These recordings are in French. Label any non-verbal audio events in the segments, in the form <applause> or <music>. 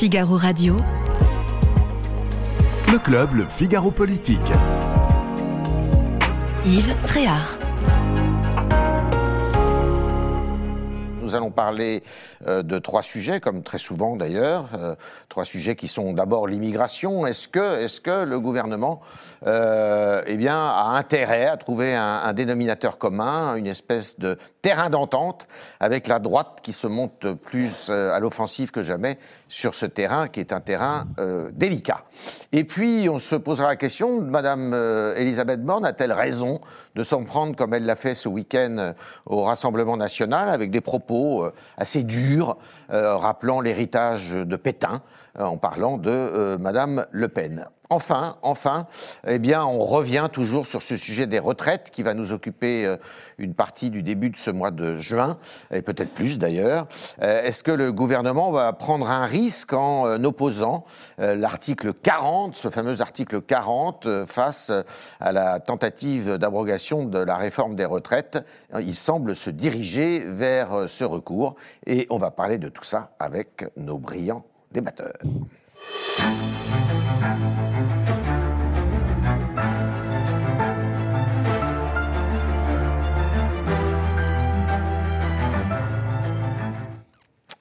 Figaro Radio. Le club, le Figaro Politique. Yves Tréhard. Nous allons parler de trois sujets, comme très souvent d'ailleurs, euh, trois sujets qui sont d'abord l'immigration. Est-ce que, est que le gouvernement euh, eh bien, a intérêt à trouver un, dénominateur commun, une espèce de terrain d'entente avec la droite qui se monte plus euh, à l'offensive que jamais sur ce terrain qui est un terrain euh, délicat? Et puis, on se posera la question, Madame euh, Elisabeth Borne a-t-elle raison de s'en prendre comme elle l'a fait ce week-end euh, au Rassemblement national avec des propos euh, assez durs, rappelant l'héritage de Pétain en parlant de Madame Le Pen Enfin, enfin, eh bien, on revient toujours sur ce sujet des retraites qui va nous occuper euh, une partie du début de ce mois de juin, et peut-être plus d'ailleurs. Euh, est-ce que le gouvernement va prendre un risque en euh, opposant l'article 40, ce fameux article 40, face à la tentative d'abrogation de la réforme des retraites? Il semble se diriger vers ce recours, et on va parler de tout ça avec nos brillants débatteurs.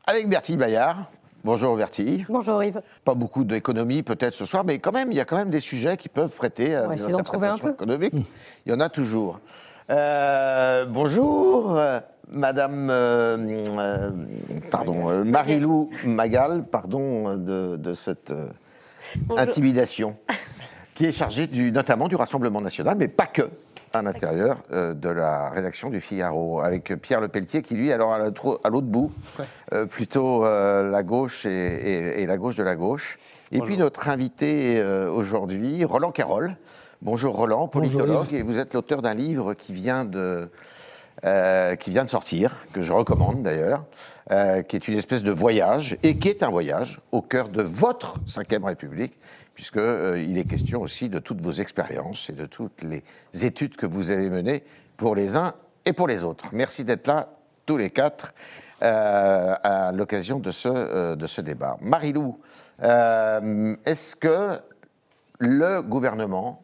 Avec Bertie Bayard. Bonjour Bertie. Bonjour Yves. Pas beaucoup d'économie peut-être ce soir, mais quand même, il y a quand même des sujets qui peuvent prêter à des interprétations économiques. Il y en a toujours. Euh, bonjour, Madame, euh, euh pardon, euh, Marilou Magal, pardon de, de cette intimidation, qui est chargée du, notamment du Rassemblement national, mais pas que à l'intérieur euh, de la rédaction du Figaro, avec Pierre Lepelletier qui, lui, alors à l'autre bout, euh, plutôt euh, la gauche et, et, et, la gauche de la gauche. Et Bonjour. puis notre invité aujourd'hui, Roland Carroll. Bonjour Roland, politologue, Bonjour. et vous êtes l'auteur d'un livre qui vient de... Euh, qui vient de sortir, que je recommande d'ailleurs, euh, qui est une espèce de voyage, et qui est un voyage au cœur de votre Ve République, puisqu'il euh, est question aussi de toutes vos expériences et de toutes les études que vous avez menées pour les uns et pour les autres. Merci d'être là, tous les quatre, à l'occasion de, ce, de ce débat. Marilou, est-ce que le gouvernement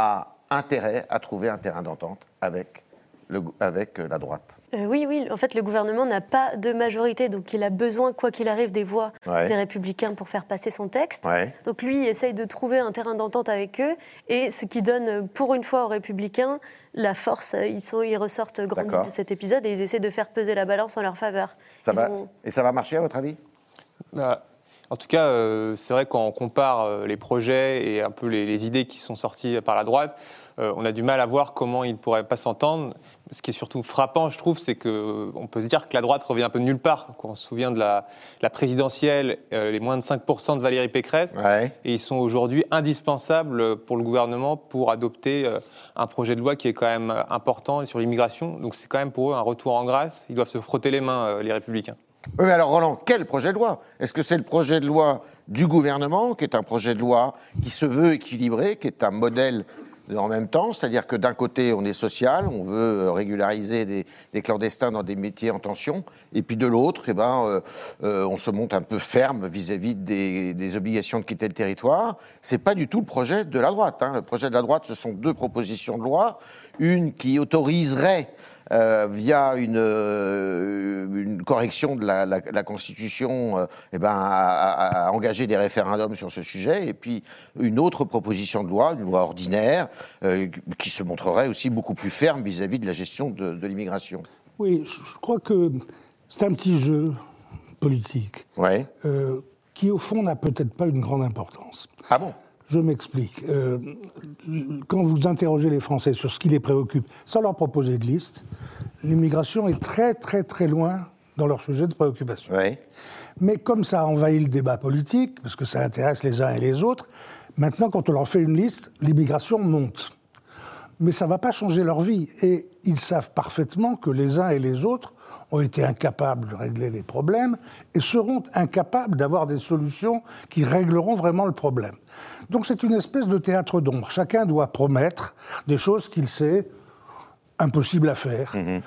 a intérêt à trouver un terrain d'entente avec, le, avec la droite euh, oui, oui. En fait, le gouvernement n'a pas de majorité, donc il a besoin, quoi qu'il arrive, des voix ouais. des républicains pour faire passer son texte. Ouais. Donc lui, il essaye de trouver un terrain d'entente avec eux, et ce qui donne, pour une fois, aux républicains la force. Ils, sont, ils ressortent grandis de cet épisode et ils essaient de faire peser la balance en leur faveur. Ça va, ont... Et ça va marcher, à votre avis? Bah, En tout cas, euh, c'est vrai quand on compare euh, les projets et un peu les, les idées qui sont sorties par la droite, euh, on a du mal à voir comment ils ne pourraient pas s'entendre. Ce qui est surtout frappant, je trouve, c'est qu'on peut se dire que la droite revient un peu de nulle part. Quand on se souvient de la, la présidentielle, euh, les moins de 5% de Valérie Pécresse, ouais. et ils sont aujourd'hui indispensables pour le gouvernement pour adopter un projet de loi qui est quand même important sur l'immigration. Donc c'est quand même pour eux un retour en grâce. Ils doivent se frotter les mains, les républicains. Oui, mais alors Roland, quel projet de loi? Est-ce que c'est le projet de loi du gouvernement, qui est un projet de loi qui se veut équilibré, qui est un modèle en même temps, c'est-à-dire que d'un côté, on est social, on veut régulariser des, des, clandestins dans des métiers en tension, et puis de l'autre, eh ben, euh, euh, on se monte un peu ferme vis-à-vis -vis des, des, obligations de quitter le territoire. C'est pas du tout le projet de la droite. Hein. Le projet de la droite, ce sont deux propositions de loi, une qui autoriserait euh, via une, euh, une, correction de la, la, la Constitution, euh, eh ben, à, à, engager des référendums sur ce sujet, et puis une autre proposition de loi, une loi ordinaire, euh, qui se montrerait aussi beaucoup plus ferme vis-à-vis -vis de la gestion de, de l'immigration. Oui, je crois que c'est un petit jeu politique ouais. Qui, au fond, n'a peut-être pas une grande importance. Ah bon? Je m'explique. Euh, quand vous interrogez les Français sur ce qui les préoccupe, sans leur proposer de liste, l'immigration est très très très loin dans leur sujet de préoccupation. Oui. Mais comme ça envahit le débat politique, parce que ça intéresse les uns et les autres, maintenant quand on leur fait une liste, l'immigration monte. Mais ça ne va pas changer leur vie. Et ils savent parfaitement que les uns et les autres ont été incapables de régler les problèmes et seront incapables d'avoir des solutions qui régleront vraiment le problème. Donc c'est une espèce de théâtre d'ombre. Chacun doit promettre des choses qu'il sait impossibles à faire. Mmh.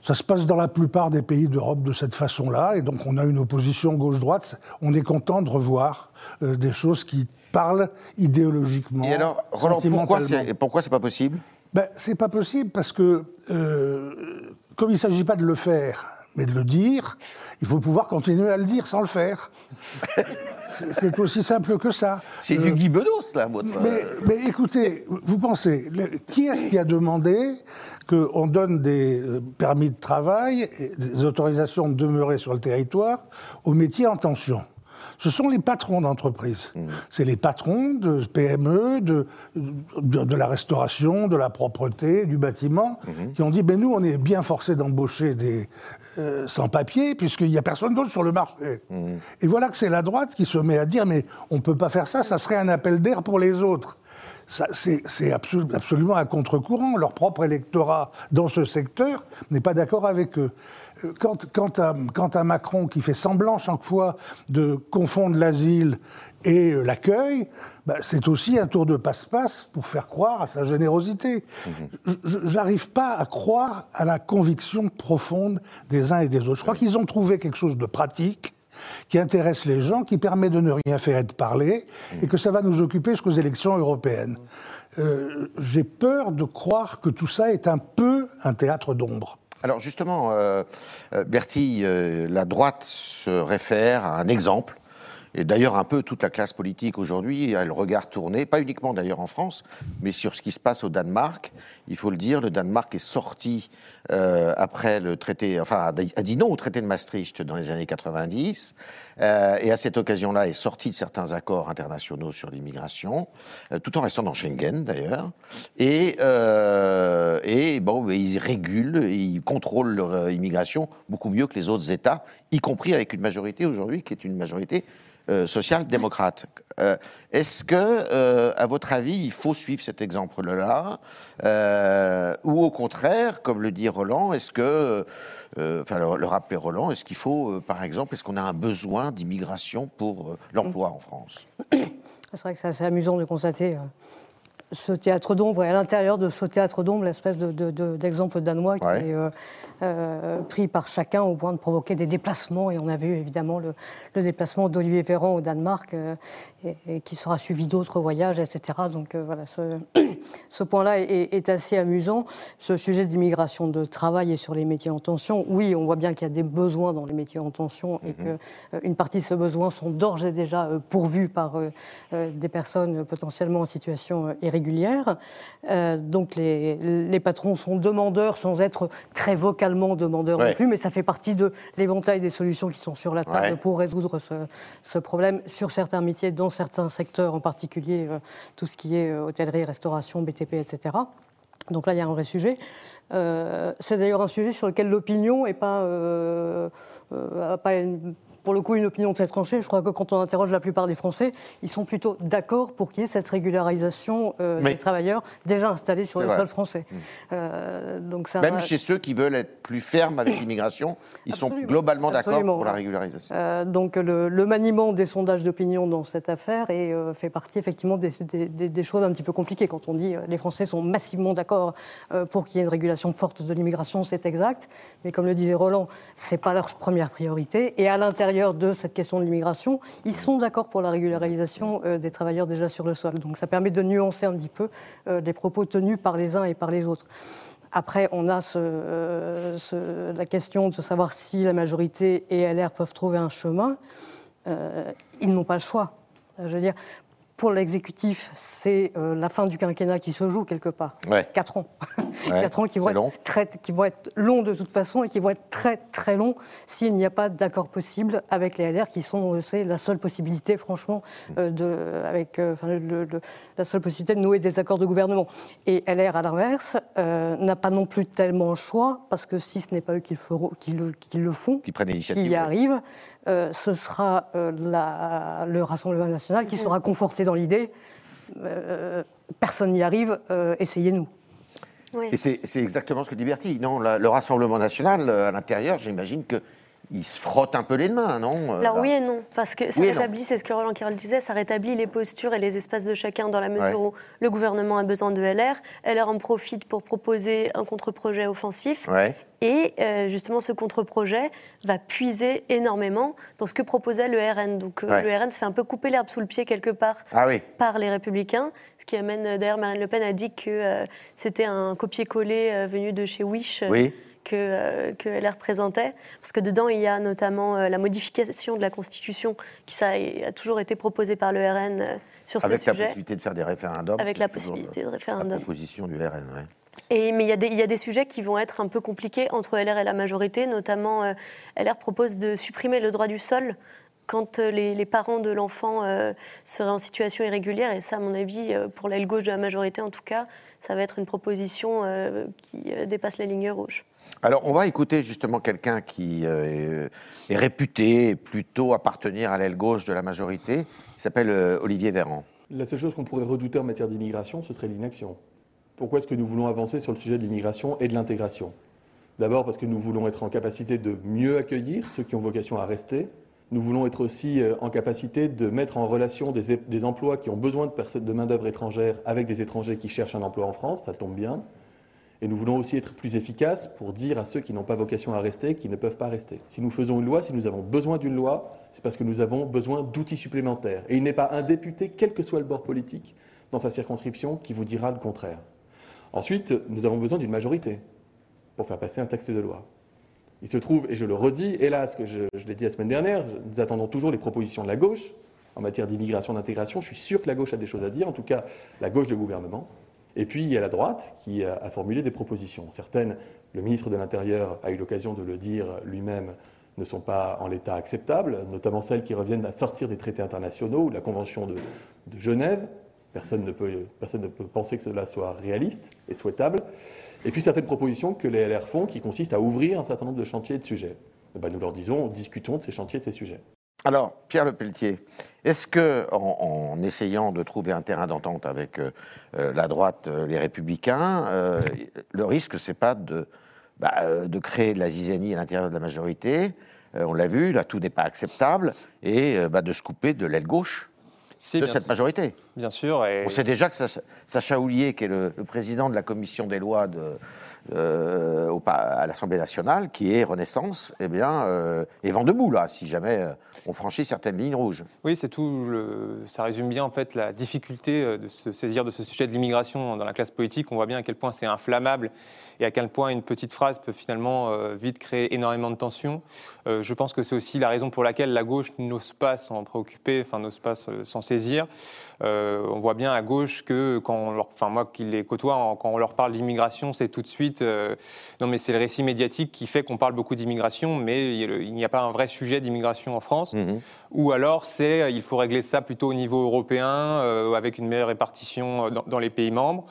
Ça se passe dans la plupart des pays d'Europe de cette façon-là, et donc on a une opposition gauche-droite. On est content de revoir euh, des choses qui parlent idéologiquement. Et alors, Roland, pourquoi c'est, pourquoi c'est pas possible? Ben, C'est pas possible parce que, euh, comme il ne s'agit pas de le faire, mais de le dire, il faut pouvoir continuer à le dire sans le faire. <laughs> c'est aussi simple que ça. C'est du euh, Guy Bedos, là, votre... Mais, mais écoutez, vous pensez, qui est-ce qui a demandé qu'on donne des euh, permis de travail, des autorisations de demeurer sur le territoire aux métiers en tension? Ce sont les patrons d'entreprise. Mmh. C'est les patrons de PME, de, de, la restauration, de la propreté, du bâtiment, mmh. qui ont dit, ben nous, on est bien forcés d'embaucher des euh, sans-papiers, puisqu'il n'y a personne d'autre sur le marché. Mmh. Et voilà que c'est la droite qui se met à dire, mais on ne peut pas faire ça, ça serait un appel d'air pour les autres c'est absolument à contre-courant. Leur propre électorat dans ce secteur n'est pas d'accord avec eux. Euh, quant, à, Macron qui fait semblant chaque fois de confondre l'asile et euh, l'accueil, bah, c'est aussi un tour de passe-passe pour faire croire à sa générosité. Mmh. Je n'arrive pas à croire à la conviction profonde des uns et des autres. Je crois qu'ils ont trouvé quelque chose de pratique qui intéresse les gens, qui permet de ne rien faire et de parler, et que ça va nous occuper jusqu'aux élections européennes. Euh, j'ai peur de croire que tout ça est un peu un théâtre d'ombre. Alors justement, euh, euh Bertille, euh, la droite se réfère à un exemple et d'ailleurs, un peu toute la classe politique aujourd'hui a le regard tourné, pas uniquement d'ailleurs en France, mais sur ce qui se passe au Danemark. Il faut le dire, le Danemark est sorti euh, après le traité, enfin, a dit non au traité de Maastricht dans les années 90, euh, et à cette occasion-là est sorti de certains accords internationaux sur l'immigration, euh, tout en restant dans Schengen d'ailleurs. Et, euh, bon, ils régulent, ils contrôlent leur immigration beaucoup mieux que les autres États, y compris avec une majorité aujourd'hui qui est une majorité social-démocrate. Est-ce que, à votre avis, il faut suivre cet exemple-là Ou au contraire, comme le dit Roland, est-ce que, enfin le, le Roland, est-ce qu'il faut, par exemple, est-ce qu'on a un besoin d'immigration pour l'emploi en France? C'est vrai que c'est assez amusant de constater ce théâtre d'ombre et à l'intérieur de ce théâtre d'ombre, l'espèce d'exemple danois qui est euh, euh, pris par chacun au point de provoquer des déplacements. Et on a vu évidemment le, déplacement d'Olivier Véran au Danemark euh, et, qui sera suivi d'autres voyages, etc. Donc voilà, ce, <coughs> point-là est, assez amusant. Ce sujet d'immigration de travail et sur les métiers en tension, oui, on voit bien qu'il y a des besoins dans les métiers en tension et mhm. qu'une partie de ces besoins sont d'ores et déjà pourvus par des personnes potentiellement en situation irrégulière régulière. Euh, donc les, patrons sont demandeurs sans être très vocalement demandeurs non plus, mais ça fait partie de l'éventail des solutions qui sont sur la table pour résoudre ce, problème sur certains métiers, dans certains secteurs, en particulier euh, tout ce qui est euh, hôtellerie, restauration, BTP, etc. Donc là, il y a un vrai sujet. c'est d'ailleurs un sujet sur lequel l'opinion n'est pas, pas une pour le coup une opinion de cette tranchée. Je crois que quand on interroge la plupart des Français, ils sont plutôt d'accord pour qu'il y ait cette régularisation euh, des travailleurs déjà installés sur le sol français. Mmh. Euh, donc Même chez ceux qui veulent être plus fermes avec l'immigration, ils sont globalement d'accord pour la régularisation. Euh, donc le, maniement des sondages d'opinion dans cette affaire est, fait partie effectivement des, des, choses un petit peu compliquées. Quand on dit les Français sont massivement d'accord pour qu'il y ait une régulation forte de l'immigration, c'est exact. Mais comme le disait Roland, c'est pas leur première priorité. Et à l'intérieur de cette question de l'immigration, ils sont d'accord pour la régularisation euh, des travailleurs déjà sur le sol. Donc ça permet de nuancer un petit peu euh, les propos tenus par les uns et par les autres. Après, on a euh, la question de savoir si la majorité et LR peuvent trouver un chemin. ils n'ont pas le choix. Je veux dire, pour l'exécutif, c'est euh, la fin du quinquennat qui se joue quelque part. Quatre ans. <laughs> Quatre ans qui vont, être très, qui vont être longs de toute façon et qui vont être très très longs s'il n'y a pas d'accord possible avec les LR qui sont, c'est la seule possibilité, franchement, euh, de, avec euh, la seule possibilité de nouer des accords de gouvernement. Et LR, à l'inverse, n'a pas non plus tellement le choix parce que si ce n'est pas eux qui le, qui le, qui le font, qui, prennent qui y arrivent, ce sera la, le Rassemblement national qui sera conforté dans l'idée, euh, personne n'y arrive, euh, essayez-nous. Et c'est exactement ce que dit Bertie. Non, le Rassemblement national, euh, à l'intérieur, j'imagine que ils se frottent un peu les mains, non Alors oui et non, parce que ça rétablit, c'est ce que Roland Carroll disait, ça rétablit les postures et les espaces de chacun dans la mesure où le gouvernement a besoin de LR, LR en profite pour proposer un contre-projet offensif, et euh, justement ce contre-projet va puiser énormément dans ce que proposait le RN. Donc euh, le RN se fait un peu couper l'herbe sous le pied quelque part ah par les républicains, ce qui amène, d'ailleurs Marine Le Pen a dit que euh, c'était un copier-coller venu de chez Wish. Oui que, euh, que LR représentait, parce que dedans, il y a notamment euh, la modification de la Constitution, qui ça a toujours été proposée par le RN euh, sur Avec ce sujet. Avec la possibilité de faire des référendums. Avec la possibilité de référendum. La proposition du RN, oui. Et, mais il y, a des, il y, a des sujets qui vont être un peu compliqués entre LR et la majorité, notamment LR propose de supprimer le droit du sol quand les, les parents de l'enfant seraient en situation irrégulière, et ça, à mon avis, pour l'aile gauche de la majorité en tout cas, ça va être une proposition qui dépasse la ligne rouge. Alors, on va écouter justement quelqu'un qui euh, est réputé plutôt appartenir à l'aile gauche de la majorité. Il s'appelle euh, Olivier Véran. La seule chose qu'on pourrait redouter en matière d'immigration, ce serait l'inaction. Pourquoi est-ce que nous voulons avancer sur le sujet de l'immigration et de l'intégration? D'abord parce que nous voulons être en capacité de mieux accueillir ceux qui ont vocation à rester. Nous voulons être aussi euh, en capacité de mettre en relation des, emplois qui ont besoin de, de main-d'œuvre étrangère avec des étrangers qui cherchent un emploi en France, ça tombe bien. Et nous voulons aussi être plus efficaces pour dire à ceux qui n'ont pas vocation à rester qu'ils ne peuvent pas rester. Si nous faisons une loi, si nous avons besoin d'une loi, c'est parce que nous avons besoin d'outils supplémentaires. Et il n'est pas un député, quel que soit le bord politique, dans sa circonscription, qui vous dira le contraire. Ensuite, nous avons besoin d'une majorité pour faire passer un texte de loi. Il se trouve, et je le redis, hélas, que je, l'ai dit la semaine dernière, nous attendons toujours les propositions de la gauche en matière d'immigration, d'intégration. Je suis sûr que la gauche a des choses à dire, en tout cas la gauche de gouvernement. Et puis il y a la droite qui a, formulé des propositions. Certaines, le ministre de l'Intérieur a eu l'occasion de le dire lui-même, ne sont pas en l'état acceptable, notamment celles qui reviennent à sortir des traités internationaux ou de la Convention de, Genève. Personne ne peut penser que cela soit réaliste et souhaitable. Et puis certaines propositions que les LR font qui consistent à ouvrir un certain nombre de chantiers et de sujets. Eh ben, nous leur disons, discutons de ces chantiers et de ces sujets. Alors, Pierre Le Pelletier, est-ce que, en, essayant de trouver un terrain d'entente avec euh, euh, la droite, euh, les Républicains, le risque, c'est pas de, bah, de créer de la zizanie à l'intérieur de la majorité On l'a vu, là, tout n'est pas acceptable, et bah, de se couper de l'aile gauche de cette majorité. Bien sûr. On sait déjà que Sacha Houlier, qui est le président de la commission des lois de euh, à l'Assemblée nationale, qui est Renaissance, eh bien, euh, est vent debout, là, si jamais euh, on franchit certaines lignes rouges. Oui, c'est tout. Le, ça résume bien, en fait, la difficulté de se saisir de ce sujet de l'immigration dans la classe politique. On voit bien à quel point c'est inflammable et à quel point une petite phrase peut finalement euh, vite créer énormément de tensions. Euh, je pense que c'est aussi la raison pour laquelle la gauche n'ose pas s'en préoccuper, enfin n'ose pas s'en saisir. Euh, on voit bien à gauche que quand on leur, enfin moi qui les côtoie, quand on leur parle d'immigration, c'est tout de suite, non mais c'est le récit médiatique qui fait qu'on parle beaucoup d'immigration, mais il n'y a pas un vrai sujet d'immigration en France. Mmh Ou alors c'est, il faut régler ça plutôt au niveau européen, avec une meilleure répartition dans les pays membres.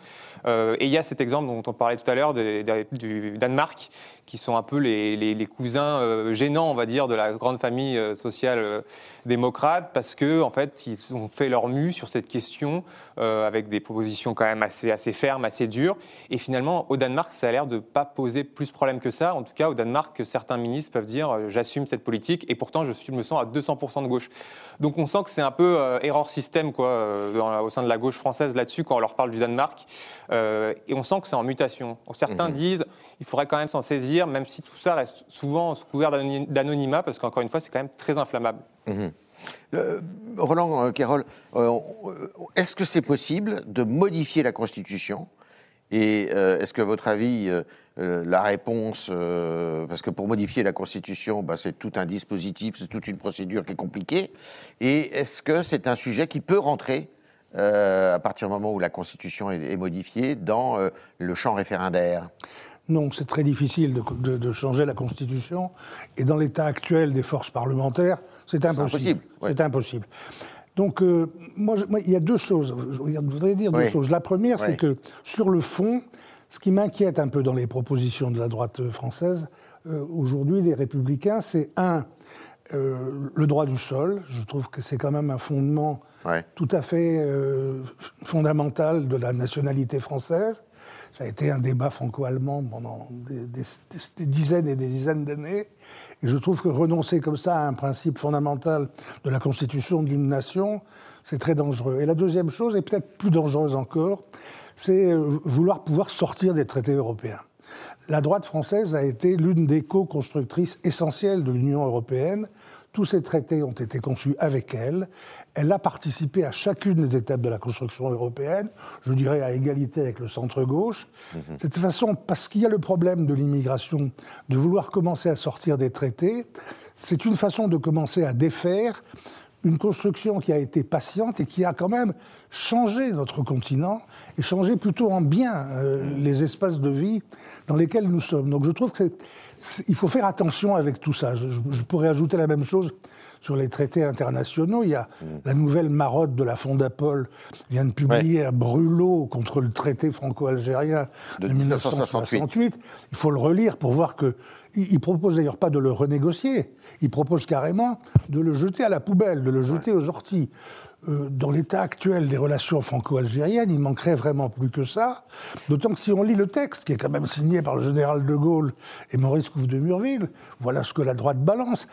Euh, et il y a cet exemple dont on parlait tout à l'heure du Danemark, qui sont un peu les, cousins euh, gênants, on va dire, de la grande famille euh, sociale démocrate, parce que en fait, ils ont fait leur mue sur cette question avec des propositions quand même assez, fermes, assez dures. Et finalement, au Danemark, ça a l'air de ne pas poser plus de problèmes que ça. En tout cas, au Danemark, certains ministres peuvent dire j'assume cette politique, et pourtant, je me sens à 200% de gauche. Donc, on sent que c'est un peu erreur système quoi, au sein de la gauche française là-dessus quand on leur parle du Danemark. Euh, et on sent que c'est en mutation. certains mhm. disent il faudrait quand même s'en saisir, même si tout ça reste souvent sous couvert d'anonymat, parce qu'encore une fois, c'est quand même très inflammable. Mhm. Roland euh, euh, est-ce que c'est possible de modifier la Constitution? Et est-ce que, votre avis, la réponse, parce que pour modifier la Constitution, bah, c'est tout un dispositif, c'est toute une procédure qui est compliquée, et est-ce que c'est un sujet qui peut rentrer euh, à partir du moment où la Constitution est, modifiée, dans euh, le champ référendaire? Non, c'est très difficile de, changer la Constitution. Et dans l'état actuel des forces parlementaires, c'est impossible. C'est impossible. Donc, euh, moi, il y a deux choses. Je voudrais dire deux choses. La première, c'est que sur le fond, ce qui m'inquiète un peu dans les propositions de la droite française aujourd'hui, des républicains, c'est un, le droit du sol, je trouve que c'est quand même un fondement tout à fait fondamental de la nationalité française. Ça a été un débat franco-allemand pendant des, dizaines et des dizaines d'années. Et je trouve que renoncer comme ça à un principe fondamental de la constitution d'une nation, c'est très dangereux. Et la deuxième chose, et peut-être plus dangereuse encore, c'est euh, vouloir pouvoir sortir des traités européens. La droite française a été l'une des co-constructrices essentielles de l'Union européenne. Tous ces traités ont été conçus avec elle. Elle a participé à chacune des étapes de la construction européenne, je dirais à égalité avec le centre-gauche. De mhm. cette façon, parce qu'il y a le problème de l'immigration, de vouloir commencer à sortir des traités, c'est une façon de commencer à défaire une construction qui a été patiente et qui a quand même changé notre continent et changé plutôt en bien euh, mhm. les espaces de vie dans lesquels nous sommes. Donc je trouve qu'il faut faire attention avec tout ça. je, pourrais ajouter la même chose sur les traités internationaux. Il y a mm. la nouvelle marotte de la Fondapol vient de publier un brûlot contre le traité franco-algérien de, 1968. Il faut le relire pour voir que il propose d'ailleurs pas de le renégocier, il propose carrément de le jeter à la poubelle, de le jeter aux orties. Euh, dans l'état actuel des relations franco-algériennes, il manquerait vraiment plus que ça. D'autant que si on lit le texte, qui est quand même signé par le général de Gaulle et Maurice Couve de Murville, voilà ce que la droite balance.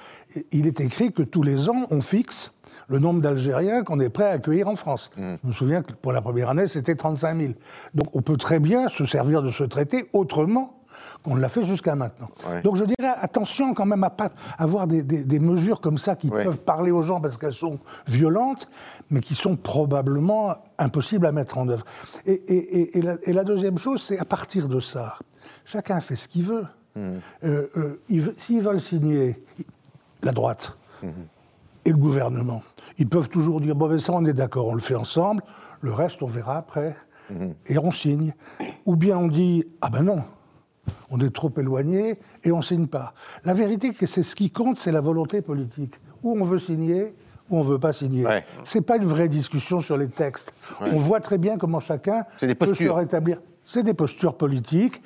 Il est écrit que tous les ans, on fixe le nombre d'Algériens qu'on est prêt à accueillir en France. Mmh. Je me souviens que pour la première année, c'était 35 000. Donc on peut très bien se servir de ce traité autrement qu'on l'a fait jusqu'à maintenant. Donc je dirais attention quand même à pas avoir des, mesures comme ça qui peuvent parler aux gens parce qu'elles sont violentes, mais qui sont probablement impossibles à mettre en œuvre. Et, la, deuxième chose, c'est à partir de ça, chacun fait ce qu'il veut. Hmm. Euh, euh, s'ils veulent signer la droite hmm. et le gouvernement, ils peuvent toujours dire bon, ben ça, on est d'accord, on le fait ensemble, le reste, on verra après, hmm. et on signe. Ou bien on dit ah ben non, on est trop éloigné et on ne signe pas. La vérité, c'est ce qui compte, c'est la volonté politique. Ou on veut signer, ou on ne veut pas signer. Ce n'est pas une vraie discussion sur les textes. On voit très bien comment chacun peut se rétablir. C'est des postures politiques.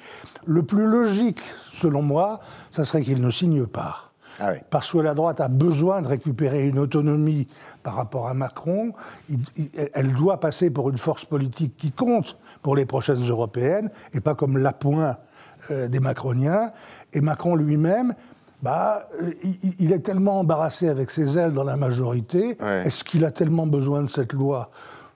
Le plus logique, selon moi, ça serait qu'il ne signe pas. Ah Parce que la droite a besoin de récupérer une autonomie par rapport à Macron. elle doit passer pour une force politique qui compte pour les prochaines européennes, et pas comme l'appoint des macroniens. Et Macron lui-même, bah, euh, il, est tellement embarrassé avec ses ailes dans la majorité. Est-ce qu'il a tellement besoin de cette loi?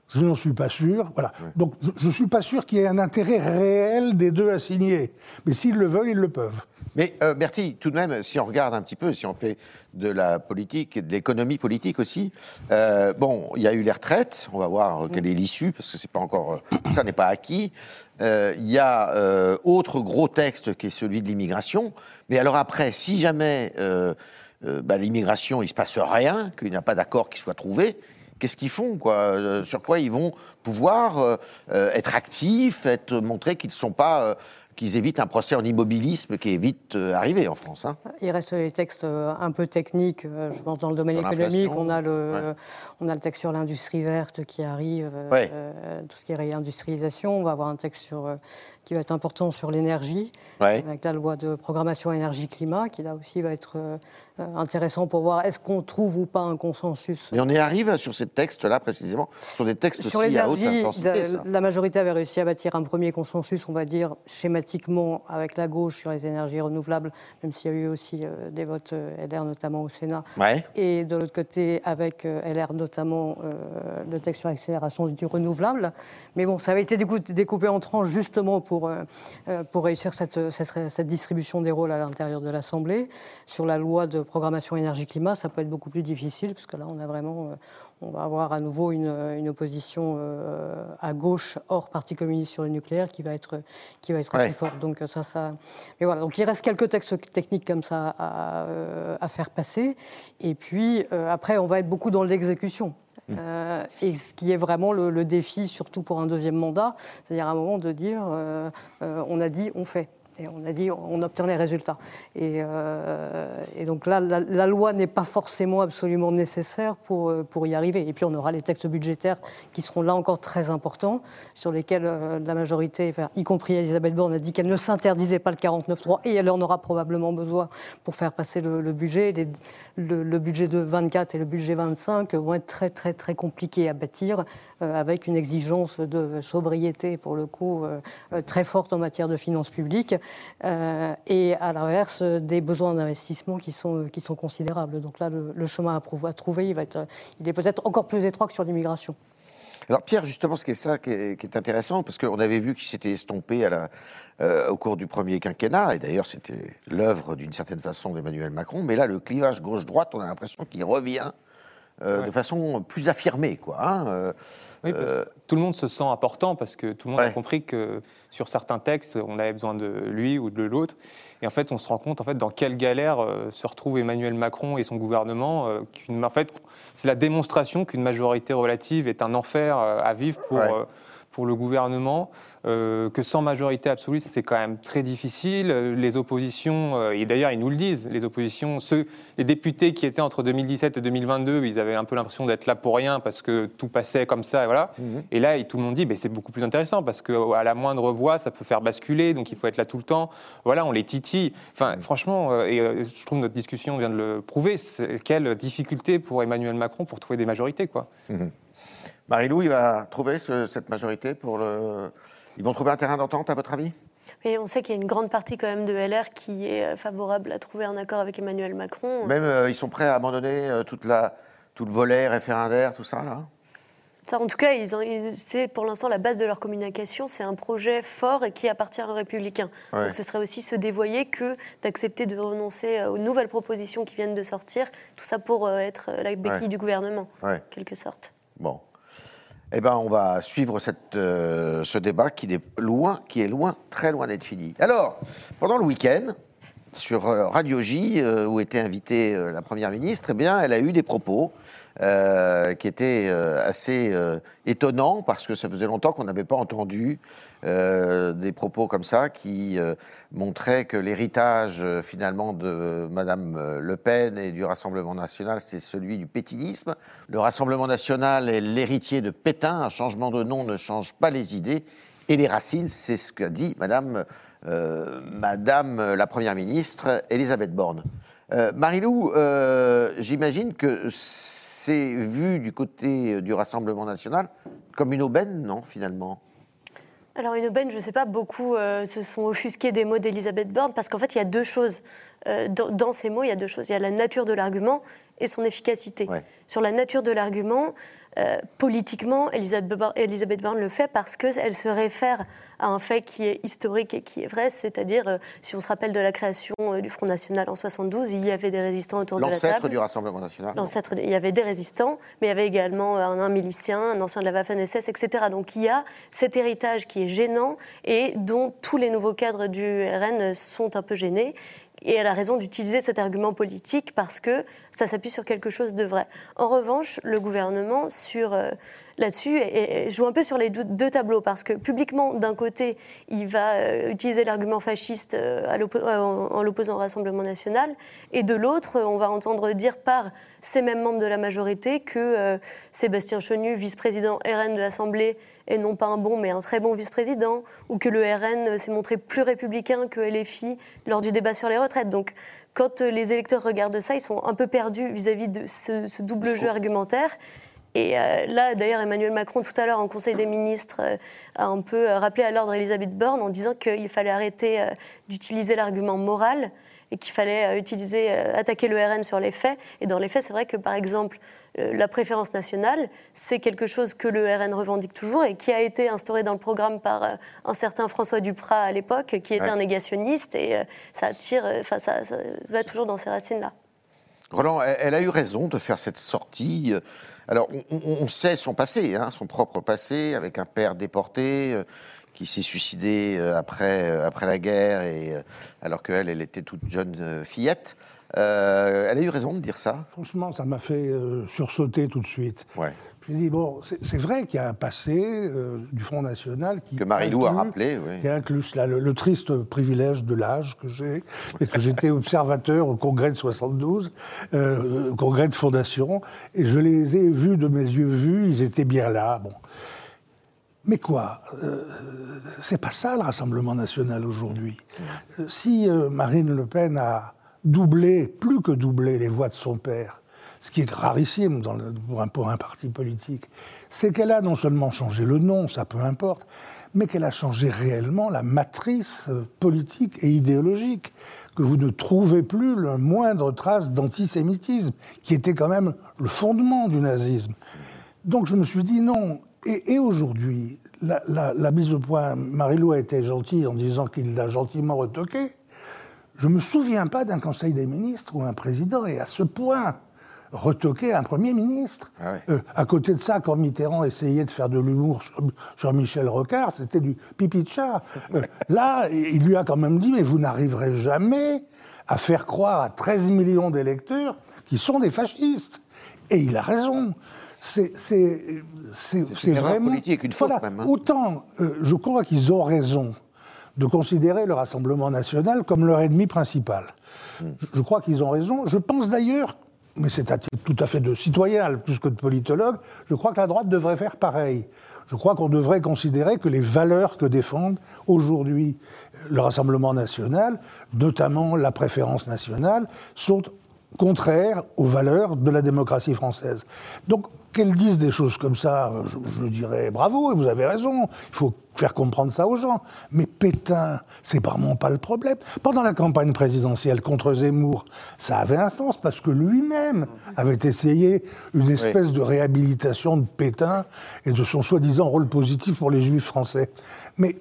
Je n'en suis pas sûr. Voilà. Donc je ne suis pas sûr qu'il y ait un intérêt réel des deux à signer. Mais s'ils le veulent, ils le peuvent. Mais euh, Bertie, tout de même, si on regarde un petit peu, si on fait de la politique, de l'économie politique aussi, euh, bon, il y a eu les retraites, on va voir quelle est l'issue, parce que c'est pas encore, euh, ça n'est pas acquis. Euh, il y a autre gros texte qui est celui de l'immigration. Mais alors après, si jamais bah, l'immigration, il se passe rien, qu'il n'y a pas d'accord qui soit trouvé, qu'est-ce qu'ils font quoi? Sur quoi ils vont pouvoir être actifs, être montrer qu'ils ne sont pas qu'ils évitent un procès en immobilisme qui est vite euh, arrivé en France. Hein. Il reste les textes euh, un peu techniques. Euh, je pense dans le domaine économique, on a, le, on a le texte sur l'industrie verte qui arrive, tout ce qui est réindustrialisation. On va avoir un texte sur qui va être important sur l'énergie, avec la loi de programmation énergie-climat, qui là aussi va être intéressant pour voir est-ce qu'on trouve ou pas un consensus. Mais on y arrive sur ces textes-là précisément, sur des textes sur aussi à haute intensité. La majorité avait réussi à bâtir un premier consensus, on va dire schématiquement, avec la gauche sur les énergies renouvelables, même s'il y a eu aussi euh, des votes euh, LR, notamment au Sénat. Et de l'autre côté, avec LR, notamment le texte sur l'accélération du renouvelable. Mais bon, ça avait été découpé en tranches justement pour pour, euh, euh, réussir cette, cette, distribution des rôles à l'intérieur de l'Assemblée. Sur la loi de programmation énergie-climat, ça peut être beaucoup plus difficile, parce que là, on a vraiment, euh, on va avoir à nouveau une, une opposition à gauche, hors Parti communiste sur le nucléaire, qui va être, qui va être assez forte. Donc ça, ça. Mais voilà. Donc il reste quelques textes techniques comme ça à, à faire passer. Et puis après, on va être beaucoup dans l'exécution. Euh, et ce qui est vraiment le, défi, surtout pour un deuxième mandat, c'est-à-dire à un moment de dire euh, euh, on a dit, on fait. Et on a dit, on obtient les résultats. Et, euh, donc là, la, loi n'est pas forcément absolument nécessaire pour, euh, pour y arriver. Et puis on aura les textes budgétaires qui seront là encore très importants, sur lesquels euh, la majorité, y compris Elisabeth Borne, a dit qu'elle ne s'interdisait pas le 49.3 et elle en aura probablement besoin pour faire passer le, budget. le, budget de 24 et le budget 25 vont être très très très compliqués à bâtir, avec une exigence de sobriété, pour le coup, très forte en matière de finances publiques. Euh, et à l'inverse des besoins d'investissement qui sont, qui sont considérables. Donc là, le, chemin à, trouver, il, va être, il est peut-être encore plus étroit que sur l'immigration. Alors Pierre, justement, ce qui est ça qui est, intéressant, parce qu'on avait vu qu'il s'était estompé euh, au cours du premier quinquennat, et d'ailleurs c'était l'œuvre d'une certaine façon d'Emmanuel Macron, mais là le clivage gauche-droite, on a l'impression qu'il revient euh, de façon plus affirmée. Quoi, hein, euh, oui, euh, tout le monde se sent important parce que tout le monde a compris que sur certains textes, on avait besoin de lui ou de l'autre. Et en fait, on se rend compte en fait, dans quelle galère se retrouve Emmanuel Macron et son gouvernement. en fait, c'est la démonstration qu'une majorité relative est un enfer à vivre pour, pour le gouvernement. Euh, que sans majorité absolue, c'est quand même très difficile. Les oppositions, euh, et d'ailleurs ils nous le disent, les oppositions, ceux, les députés qui étaient entre 2017 et 2022, ils avaient un peu l'impression d'être là pour rien parce que tout passait comme ça, et voilà. Mhm. Et là, tout le monde dit, c'est beaucoup plus intéressant parce qu'à la moindre voix, ça peut faire basculer, donc il faut être là tout le temps. Voilà, on les titille. Enfin, mhm. franchement, euh, et je trouve notre discussion vient de le prouver, quelle difficulté pour Emmanuel Macron pour trouver des majorités, quoi. Mhm. Marie-Lou, il va trouver cette majorité pour le ils vont trouver un terrain d'entente, à votre avis? Et on sait qu'il y a une grande partie quand même de LR qui est euh, favorable à trouver un accord avec Emmanuel Macron. Même euh, ils sont prêts à abandonner euh, toute la, tout le volet référendaire, tout ça là? Ça, en tout cas, c'est pour l'instant la base de leur communication. C'est un projet fort et qui appartient aux républicains. Donc ce serait aussi se dévoyer que d'accepter de renoncer aux nouvelles propositions qui viennent de sortir. Tout ça pour être la béquille du gouvernement, en quelque sorte. Bon. Eh ben, on va suivre euh, ce débat qui est loin, qui est loin, très loin d'être fini. Alors, pendant le week-end, sur euh, Radio J, euh, où était invitée la première ministre, eh bien, elle a eu des propos euh, qui était euh, assez euh, étonnant parce que ça faisait longtemps qu'on n'avait pas entendu des propos comme ça qui montraient que l'héritage finalement de Madame Le Pen et du Rassemblement national, c'est celui du pétinisme. Le Rassemblement national est l'héritier de Pétain. Un changement de nom ne change pas les idées et les racines. C'est ce qu'a dit Madame, Madame la Première ministre Elisabeth Borne. Marilou, j'imagine que c'est vu du côté euh, du Rassemblement national comme une aubaine, non, finalement? Alors une aubaine, je ne sais pas, beaucoup euh, se sont offusqués des mots d'Elisabeth Borne parce qu'en fait, il y a deux choses. Euh, dans, ces mots, il y a deux choses. Il y a la nature de l'argument et son efficacité. Sur la nature de l'argument, euh, politiquement, Elisabeth Borne le fait parce qu'elle se réfère à un fait qui est historique et qui est vrai, c'est-à-dire, euh, si on se rappelle de la création euh, du Front National en 72, il y avait des résistants autour de la table. L'ancêtre du Rassemblement National L'ancêtre, il y avait des résistants, mais il y avait également un, milicien, un ancien de la Waffen-SS, etc. Donc il y a cet héritage qui est gênant et dont tous les nouveaux cadres du RN sont un peu gênés. Et elle a raison d'utiliser cet argument politique parce que ça s'appuie sur quelque chose de vrai. En revanche, le gouvernement, sur euh, là-dessus, joue un peu sur les deux tableaux parce que publiquement, d'un côté, il va euh, utiliser l'argument fasciste euh, en l'opposant au Rassemblement national, et de l'autre, on va entendre dire par ces mêmes membres de la majorité que Sébastien Chenu, vice-président RN de l'Assemblée, est non pas un bon mais un très bon vice-président, ou que le RN s'est montré plus républicain que LFI lors du débat sur les retraites. Donc quand euh, les électeurs regardent ça, ils sont un peu perdus vis-à-vis de ce, double jeu argumentaire. Et euh, là, d'ailleurs, Emmanuel Macron, tout à l'heure, en Conseil des ministres, euh, a un peu rappelé à l'ordre Elisabeth Borne en disant qu'il fallait arrêter d'utiliser l'argument moral et qu'il fallait utiliser, attaquer le RN sur les faits. Et dans les faits, c'est vrai que, par exemple, la préférence nationale, c'est quelque chose que le RN revendique toujours et qui a été instauré dans le programme par euh, un certain François Duprat à l'époque, qui était un négationniste, et euh, ça attire, enfin, ça, va toujours dans ces racines-là. Roland, elle a eu raison de faire cette sortie. Alors, on, sait son passé, hein, son propre passé, avec un père déporté qui s'est suicidé après, après la guerre, et, alors qu'elle, elle était toute jeune fillette. Elle a eu raison de dire ça Franchement, ça m'a fait sursauter tout de suite. Ouais. J'ai dit, bon, c'est vrai qu'il y a un passé euh, du Front National qui. Que Marie-Lou a rappelé, oui. Qui inclut le, triste privilège de l'âge que j'ai, et que j'étais observateur au congrès de 72, euh, au congrès de fondation, et je les ai vus de mes yeux vus, ils étaient bien là. Bon. Mais quoi euh, C'est pas ça le Rassemblement national aujourd'hui. si Marine Le Pen a doublé, plus que doublé, les voix de son père, ce qui est rarissime pour, un, parti politique, c'est qu'elle a non seulement changé le nom, ça peu importe, mais qu'elle a changé réellement la matrice politique et idéologique, que vous ne trouvez plus le moindre trace d'antisémitisme, qui était quand même le fondement du nazisme. Donc je me suis dit non. Et, aujourd'hui, la, mise au point, Marie-Lou a été gentille en disant qu'il l'a gentiment retoqué. Je ne me souviens pas d'un Conseil des ministres ou un président, et à ce point, retoquer un Premier ministre. Ah euh, à côté de ça, quand Mitterrand essayait de faire de l'humour sur, Michel Rocard, c'était du pipi de chat. Euh, là, il lui a quand même dit, mais vous n'arriverez jamais à faire croire à 13 millions d'électeurs qui sont des fascistes. Et il a raison. C'est vraiment politique, une faute même. Hein. Autant, euh, je crois qu'ils ont raison de considérer le Rassemblement national comme leur ennemi principal. Je crois qu'ils ont raison. Je pense d'ailleurs mais c'est tout à fait de citoyen plus que de politologue, je crois que la droite devrait faire pareil. Je crois qu'on devrait considérer que les valeurs que défendent aujourd'hui le Rassemblement national, notamment la préférence nationale, sont contraires aux valeurs de la démocratie française. Donc qu'elle dise des choses comme ça, je, dirais bravo, et vous avez raison, il faut faire comprendre ça aux gens. Mais Pétain, c'est vraiment pas le problème. Pendant la campagne présidentielle contre Zemmour, ça avait un sens parce que lui-même avait essayé une espèce de réhabilitation de Pétain et de son soi-disant rôle positif pour les juifs français. Mais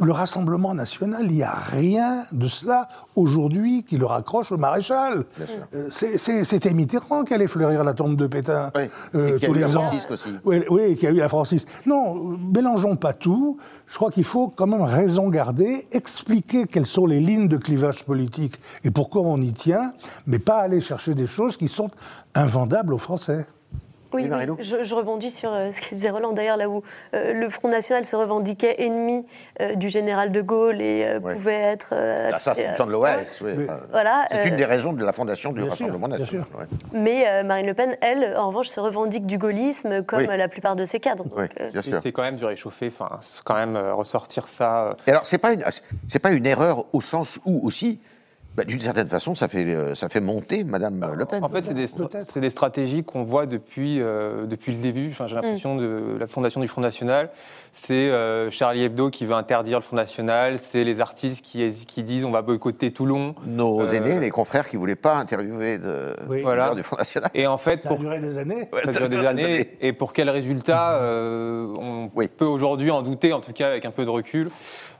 le Rassemblement national, il n'y a rien de cela aujourd'hui qui le raccroche au maréchal. Euh, c'était Mitterrand qui allait fleurir la tombe de Pétain. Oui, euh, a eu la Francisque aussi. Oui, oui, qui a eu la Francisque. Non, mélangeons pas tout. Je crois qu'il faut quand même raison garder, expliquer quelles sont les lignes de clivage politique et pourquoi on y tient, mais pas aller chercher des choses qui sont invendables aux Français. Oui, je, rebondis sur euh, ce que disait Roland, d'ailleurs, là où euh, le Front National se revendiquait ennemi euh, du général de Gaulle et pouvait être. L'assassinat de l'OS, oui. Voilà, C'est une des raisons de la fondation du Rassemblement National. Mais Marine Le Pen, elle, en revanche, se revendique du gaullisme comme la plupart de ses cadres. C'est quand même du réchauffé, enfin, quand même ressortir ça. Et alors, c'est pas, une, pas une erreur au sens où aussi bah, d'une certaine façon, ça fait, euh, ça fait monter Madame Le Pen. En fait, c'est des, des, stratégies qu'on voit depuis, euh, depuis le début. Enfin, J'ai l'impression mm. de la fondation du Front National. C'est euh, Charlie Hebdo qui veut interdire le Front National. C'est les artistes qui, qui disent on va boycotter Toulon. Nos aînés, les confrères qui ne voulaient pas interviewer de, voilà. du Front National. Et en fait, ça a duré des années. ça a duré des années. Et pour quel résultat On peut aujourd'hui en douter, en tout cas avec un peu de recul.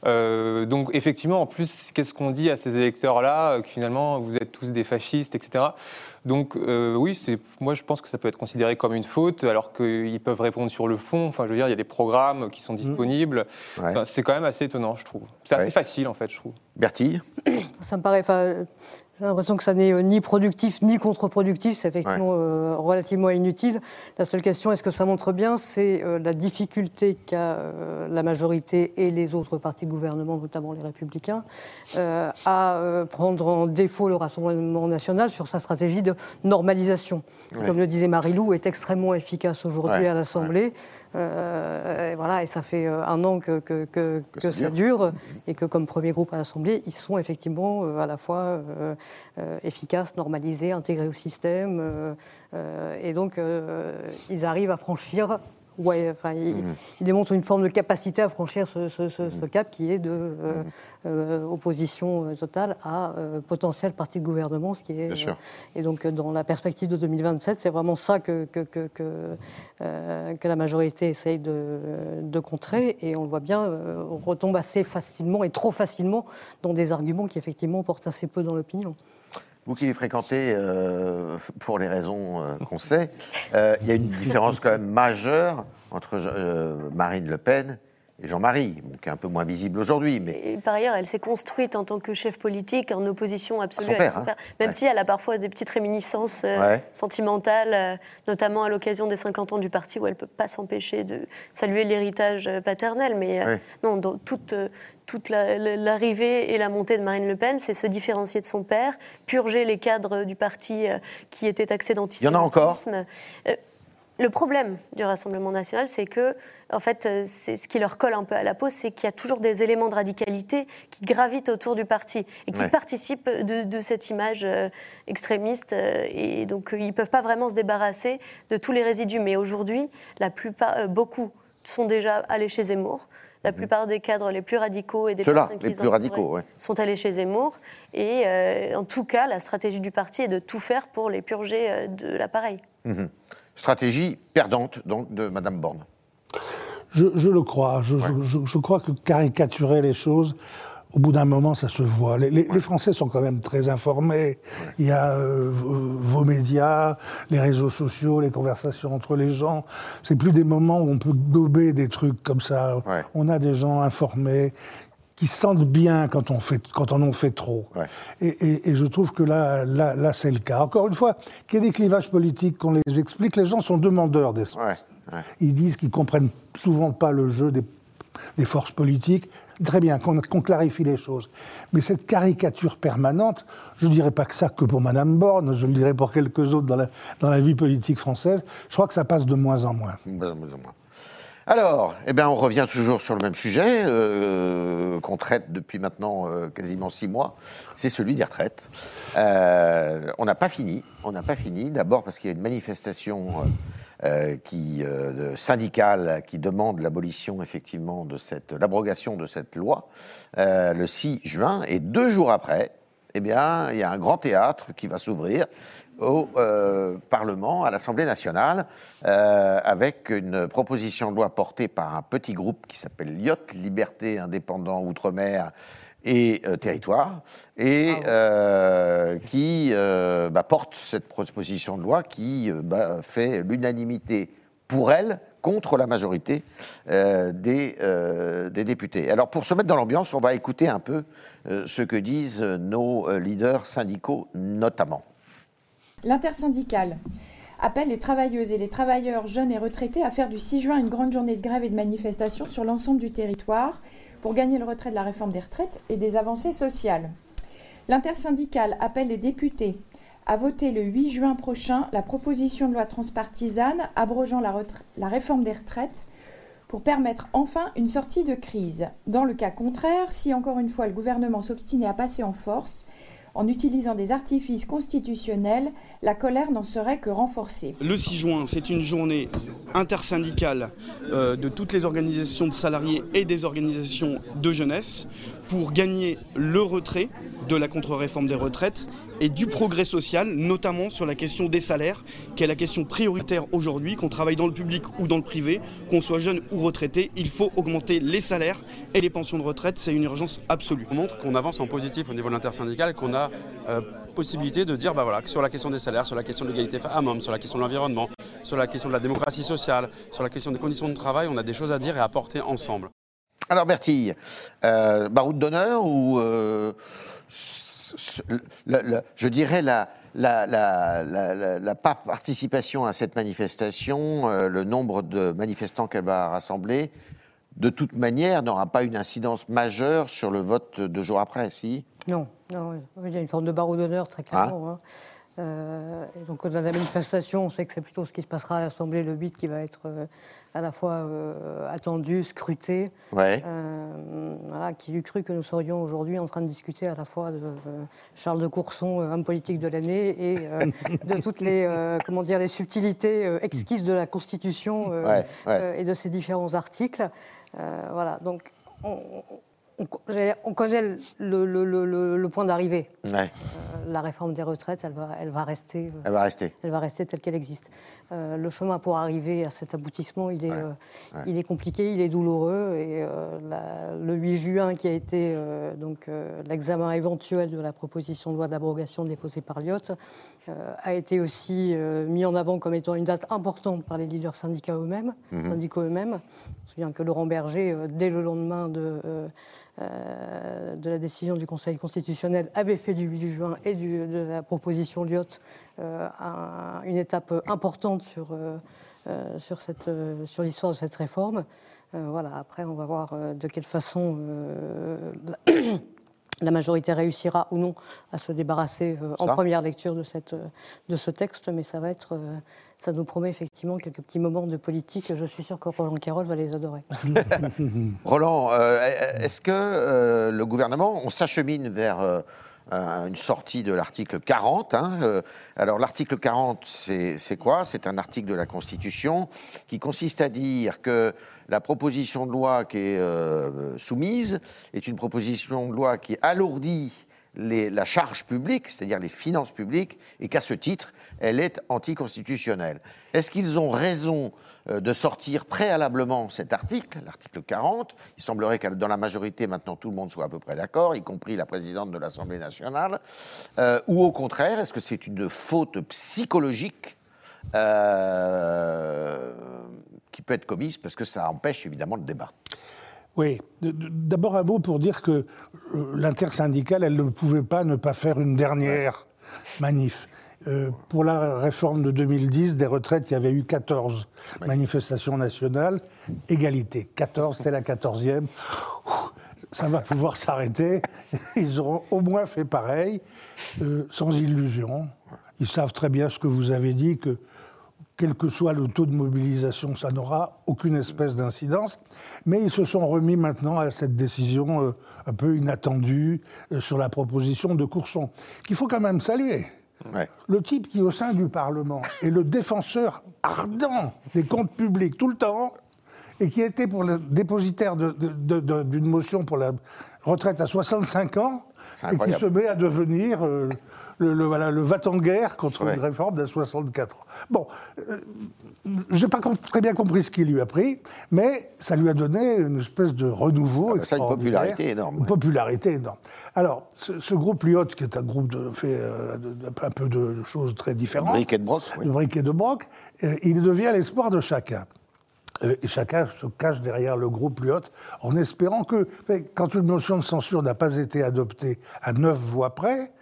Euh, donc effectivement, en plus, qu'est-ce qu'on dit à ces électeurs-là euh, Que finalement, vous êtes tous des fascistes, etc. Donc euh, oui, moi je pense que ça peut être considéré comme une faute, alors qu'ils peuvent répondre sur le fond. Enfin, je veux dire, il y a des programmes qui sont mmh. disponibles. c'est quand même assez étonnant, je trouve. C'est assez facile, en fait, je trouve. Bertille Ça me paraît. J'ai l'impression que ça n'est euh, ni productif ni contre-productif, c'est effectivement euh, relativement inutile. La seule question, est-ce que ça montre bien, c'est euh, la difficulté qu'a la majorité et les autres partis de gouvernement, notamment les Républicains, à prendre en défaut le Rassemblement national sur sa stratégie de normalisation. Comme le disait Marie-Lou, est extrêmement efficace aujourd'hui à l'Assemblée. et voilà, et ça fait un an que, que, que, que ça dure, et que comme premier groupe à l'Assemblée, ils sont effectivement à la fois euh, efficace, normalisé, intégré au système. Euh, euh, et donc, ils arrivent à franchir Ouais, enfin, il, mhm. démontre une forme de capacité à franchir ce, mhm. cap qui est de mhm. opposition totale à potentiel parti de gouvernement, ce qui est. et donc, dans la perspective de 2027, c'est vraiment ça que, que, que, que, la majorité essaye de, de, contrer. Et on le voit bien, on retombe assez facilement et trop facilement dans des arguments qui, effectivement, portent assez peu dans l'opinion. Vous qui les fréquentez euh, pour les raisons euh, qu'on sait, euh, il y a une différence quand même majeure entre Marine Le Pen et Jean-Marie, qui est un peu moins visible aujourd'hui. Mais... par ailleurs, elle s'est construite en tant que chef politique en opposition absolue à, son père, hein. même si elle a parfois des petites réminiscences euh, sentimentales, euh, notamment à l'occasion des 50 ans du parti, où elle ne peut pas s'empêcher de saluer l'héritage euh, paternel. Mais non, dans toute, toute l'arrivée et la montée de Marine Le Pen, c'est se différencier de son père, purger les cadres du parti qui étaient d'antisémitisme. Il y en a encore le problème du Rassemblement national, c'est que, en fait, euh, c'est ce qui leur colle un peu à la peau, c'est qu'il y a toujours des éléments de radicalité qui gravitent autour du parti et qui participent de, cette image euh, extrémiste. Euh, et donc, ils ne peuvent pas vraiment se débarrasser de tous les résidus. Mais aujourd'hui, la plupart, beaucoup sont déjà allés chez Zemmour. La mhm. plupart des cadres les plus radicaux et des personnes qui les plus radicaux, sont allés chez Zemmour. Et en tout cas, la stratégie du parti est de tout faire pour les purger de l'appareil. Mhm stratégie perdante donc de Madame Borne. Je, le crois. Je, crois que caricaturer les choses, au bout d'un moment, ça se voit. Les, Français sont quand même très informés. Il y a euh, vos médias, les réseaux sociaux, les conversations entre les gens. C'est plus des moments où on peut gober des trucs comme ça. On a des gens informés qui sentent bien quand on, fait, quand on en fait trop. Et, je trouve que là, là, là c'est le cas. Encore une fois, qu'il y ait des clivages politiques, qu'on les explique, les gens sont demandeurs d'espace. Ils disent qu'ils comprennent souvent pas le jeu des, des forces politiques. Très bien, qu'on clarifie les choses. Mais cette caricature permanente, je ne dirais pas que ça que pour Madame Borne, je le dirais pour quelques autres dans la, dans la vie politique française, je crois que ça passe de moins en moins. De moins en moins. Alors, eh bien, on revient toujours sur le même sujet euh, qu'on traite depuis maintenant euh, quasiment six mois. C'est celui des retraites. Euh, on n'a pas fini. On n'a pas fini. D'abord parce qu'il y a une manifestation syndicale qui demande l'abolition effectivement de cette, l'abrogation de cette loi le 6 juin. Et deux jours après, eh bien, il y a un grand théâtre qui va s'ouvrir au euh, Parlement, à l'Assemblée nationale, euh, avec une proposition de loi portée par un petit groupe qui s'appelle LIOT, Liberté, Indépendant, Outre-mer et euh, Territoire, et qui bah, porte cette proposition de loi qui bah, fait l'unanimité pour elle contre la majorité des, des, députés. Alors pour se mettre dans l'ambiance, on va écouter un peu ce que disent nos leaders syndicaux notamment. L'intersyndicale appelle les travailleuses et les travailleurs jeunes et retraités à faire du 6 juin une grande journée de grève et de manifestation sur l'ensemble du territoire pour gagner le retrait de la réforme des retraites et des avancées sociales. L'intersyndicale appelle les députés à voter le 8 juin prochain la proposition de loi transpartisane abrogeant la, réforme des retraites pour permettre enfin une sortie de crise. Dans le cas contraire, si encore une fois le gouvernement s'obstinait à passer en force, en utilisant des artifices constitutionnels, la colère n'en serait que renforcée. Le 6 juin, c'est une journée intersyndicale euh, de toutes les organisations de salariés et des organisations de jeunesse pour gagner le retrait de la contre-réforme des retraites et du progrès social, notamment sur la question des salaires, qui est la question prioritaire aujourd'hui, qu'on travaille dans le public ou dans le privé, qu'on soit jeune ou retraité, il faut augmenter les salaires et les pensions de retraite, c'est une urgence absolue. On montre qu'on avance en positif au niveau de l'intersyndical, qu'on a euh, possibilité de dire bah voilà, que sur la question des salaires, sur la question de l'égalité femmes-hommes, sur la question de l'environnement, sur la question de la démocratie sociale, sur la question des conditions de travail, on a des choses à dire et à apporter ensemble. Alors Bertille, euh, baroud d'honneur ou euh, je dirais la, la, participation à cette manifestation, euh, le nombre de manifestants qu'elle va rassembler, de toute manière, n'aura pas une incidence majeure sur le vote deux jours après, si? Non, non il y a une forme de barreau d'honneur, très clairement. Hein. Euh, donc, dans la manifestation, on sait que c'est plutôt ce qui se passera à l'Assemblée le 8 qui va être euh, à la fois euh, attendu, scruté. Ouais. voilà, qui eût cru que nous serions aujourd'hui en train de discuter à la fois de Charles de Courson, homme politique de l'année, et de <laughs> toutes les, comment dire, les subtilités exquises de la Constitution et de ses différents articles. voilà, donc on, connaît le, point d'arrivée. Euh, la réforme des retraites, elle va, elle va rester. Euh, elle va rester. Elle va rester telle qu'elle existe. Euh, le chemin pour arriver à cet aboutissement, il est, il est compliqué, il est douloureux. Et le 8 juin, qui a été donc l'examen éventuel de la proposition de loi d'abrogation déposée par Lyotte, a été aussi mis en avant comme étant une date importante par les leaders syndicats eux-mêmes, mhm. syndicaux eux-mêmes. Je me souviens que Laurent Berger, dès le lendemain de euh, de la décision du Conseil constitutionnel avait fait du 8 juin et de la proposition Lyotte euh, une étape importante sur, euh, sur, l'histoire de cette réforme. voilà, après, on va voir de quelle façon <clears throat> la majorité réussira ou non à se débarrasser euh, en première lecture de, cette, euh, de ce texte, mais ça va être, euh, ça nous promet effectivement quelques petits moments de politique. Je suis sûr que Roland Carroll va les adorer. <laughs> Roland, est-ce que le gouvernement, on s'achemine vers une sortie de l'article 40. Hein, alors l'article 40, c'est quoi? C'est un article de la Constitution qui consiste à dire que la proposition de loi qui est euh, soumise est une proposition de loi qui alourdit la charge publique, c'est-à-dire les finances publiques, et qu'à ce titre, elle est anticonstitutionnelle. Est-ce qu'ils ont raison euh, de sortir préalablement cet article, l'article 40 Il semblerait que dans la majorité, maintenant, tout le monde soit à peu près d'accord, y compris la présidente de l'Assemblée nationale. Euh, ou au contraire, est-ce que c'est une faute psychologique? Qui peut être commise parce que ça empêche évidemment le débat. Oui, d'abord un mot pour dire que euh, l'intersyndicale, elle ne pouvait pas ne pas faire une dernière manif. Euh, pour la réforme de 2010 des retraites, il y avait eu 14 manifestations nationales, égalité. 14, c'est la 14e. Ça va pouvoir <laughs> s'arrêter. Ils auront au moins fait pareil, euh, sans illusion. Ils savent très bien ce que vous avez dit, que quel que soit le taux de mobilisation, ça n'aura aucune espèce d'incidence. Mais ils se sont remis maintenant à cette décision euh, un peu inattendue euh, sur la proposition de Courson, qu'il faut quand même saluer. Le type qui, au sein du Parlement, est le défenseur ardent des comptes publics tout le temps, et qui était pour le dépositaire d'une motion pour la retraite à 65 ans, et qui se met à devenir euh, le, voilà, le va-t-en-guerre contre une réforme de 64 ans. Bon, euh, je n'ai pas très bien compris ce qu'il lui a pris, mais ça lui a donné une espèce de renouveau. Ah bah ça, une popularité énorme. Une popularité énorme. Alors, ce, groupe Lyotte, qui est un groupe de, fait euh, un peu de choses très différentes. De et de broc. Briques et de broc, euh, il devient l'espoir de chacun. et chacun se cache derrière le groupe Lyotte en espérant que, quand une motion de censure n'a pas été adoptée à neuf voix près,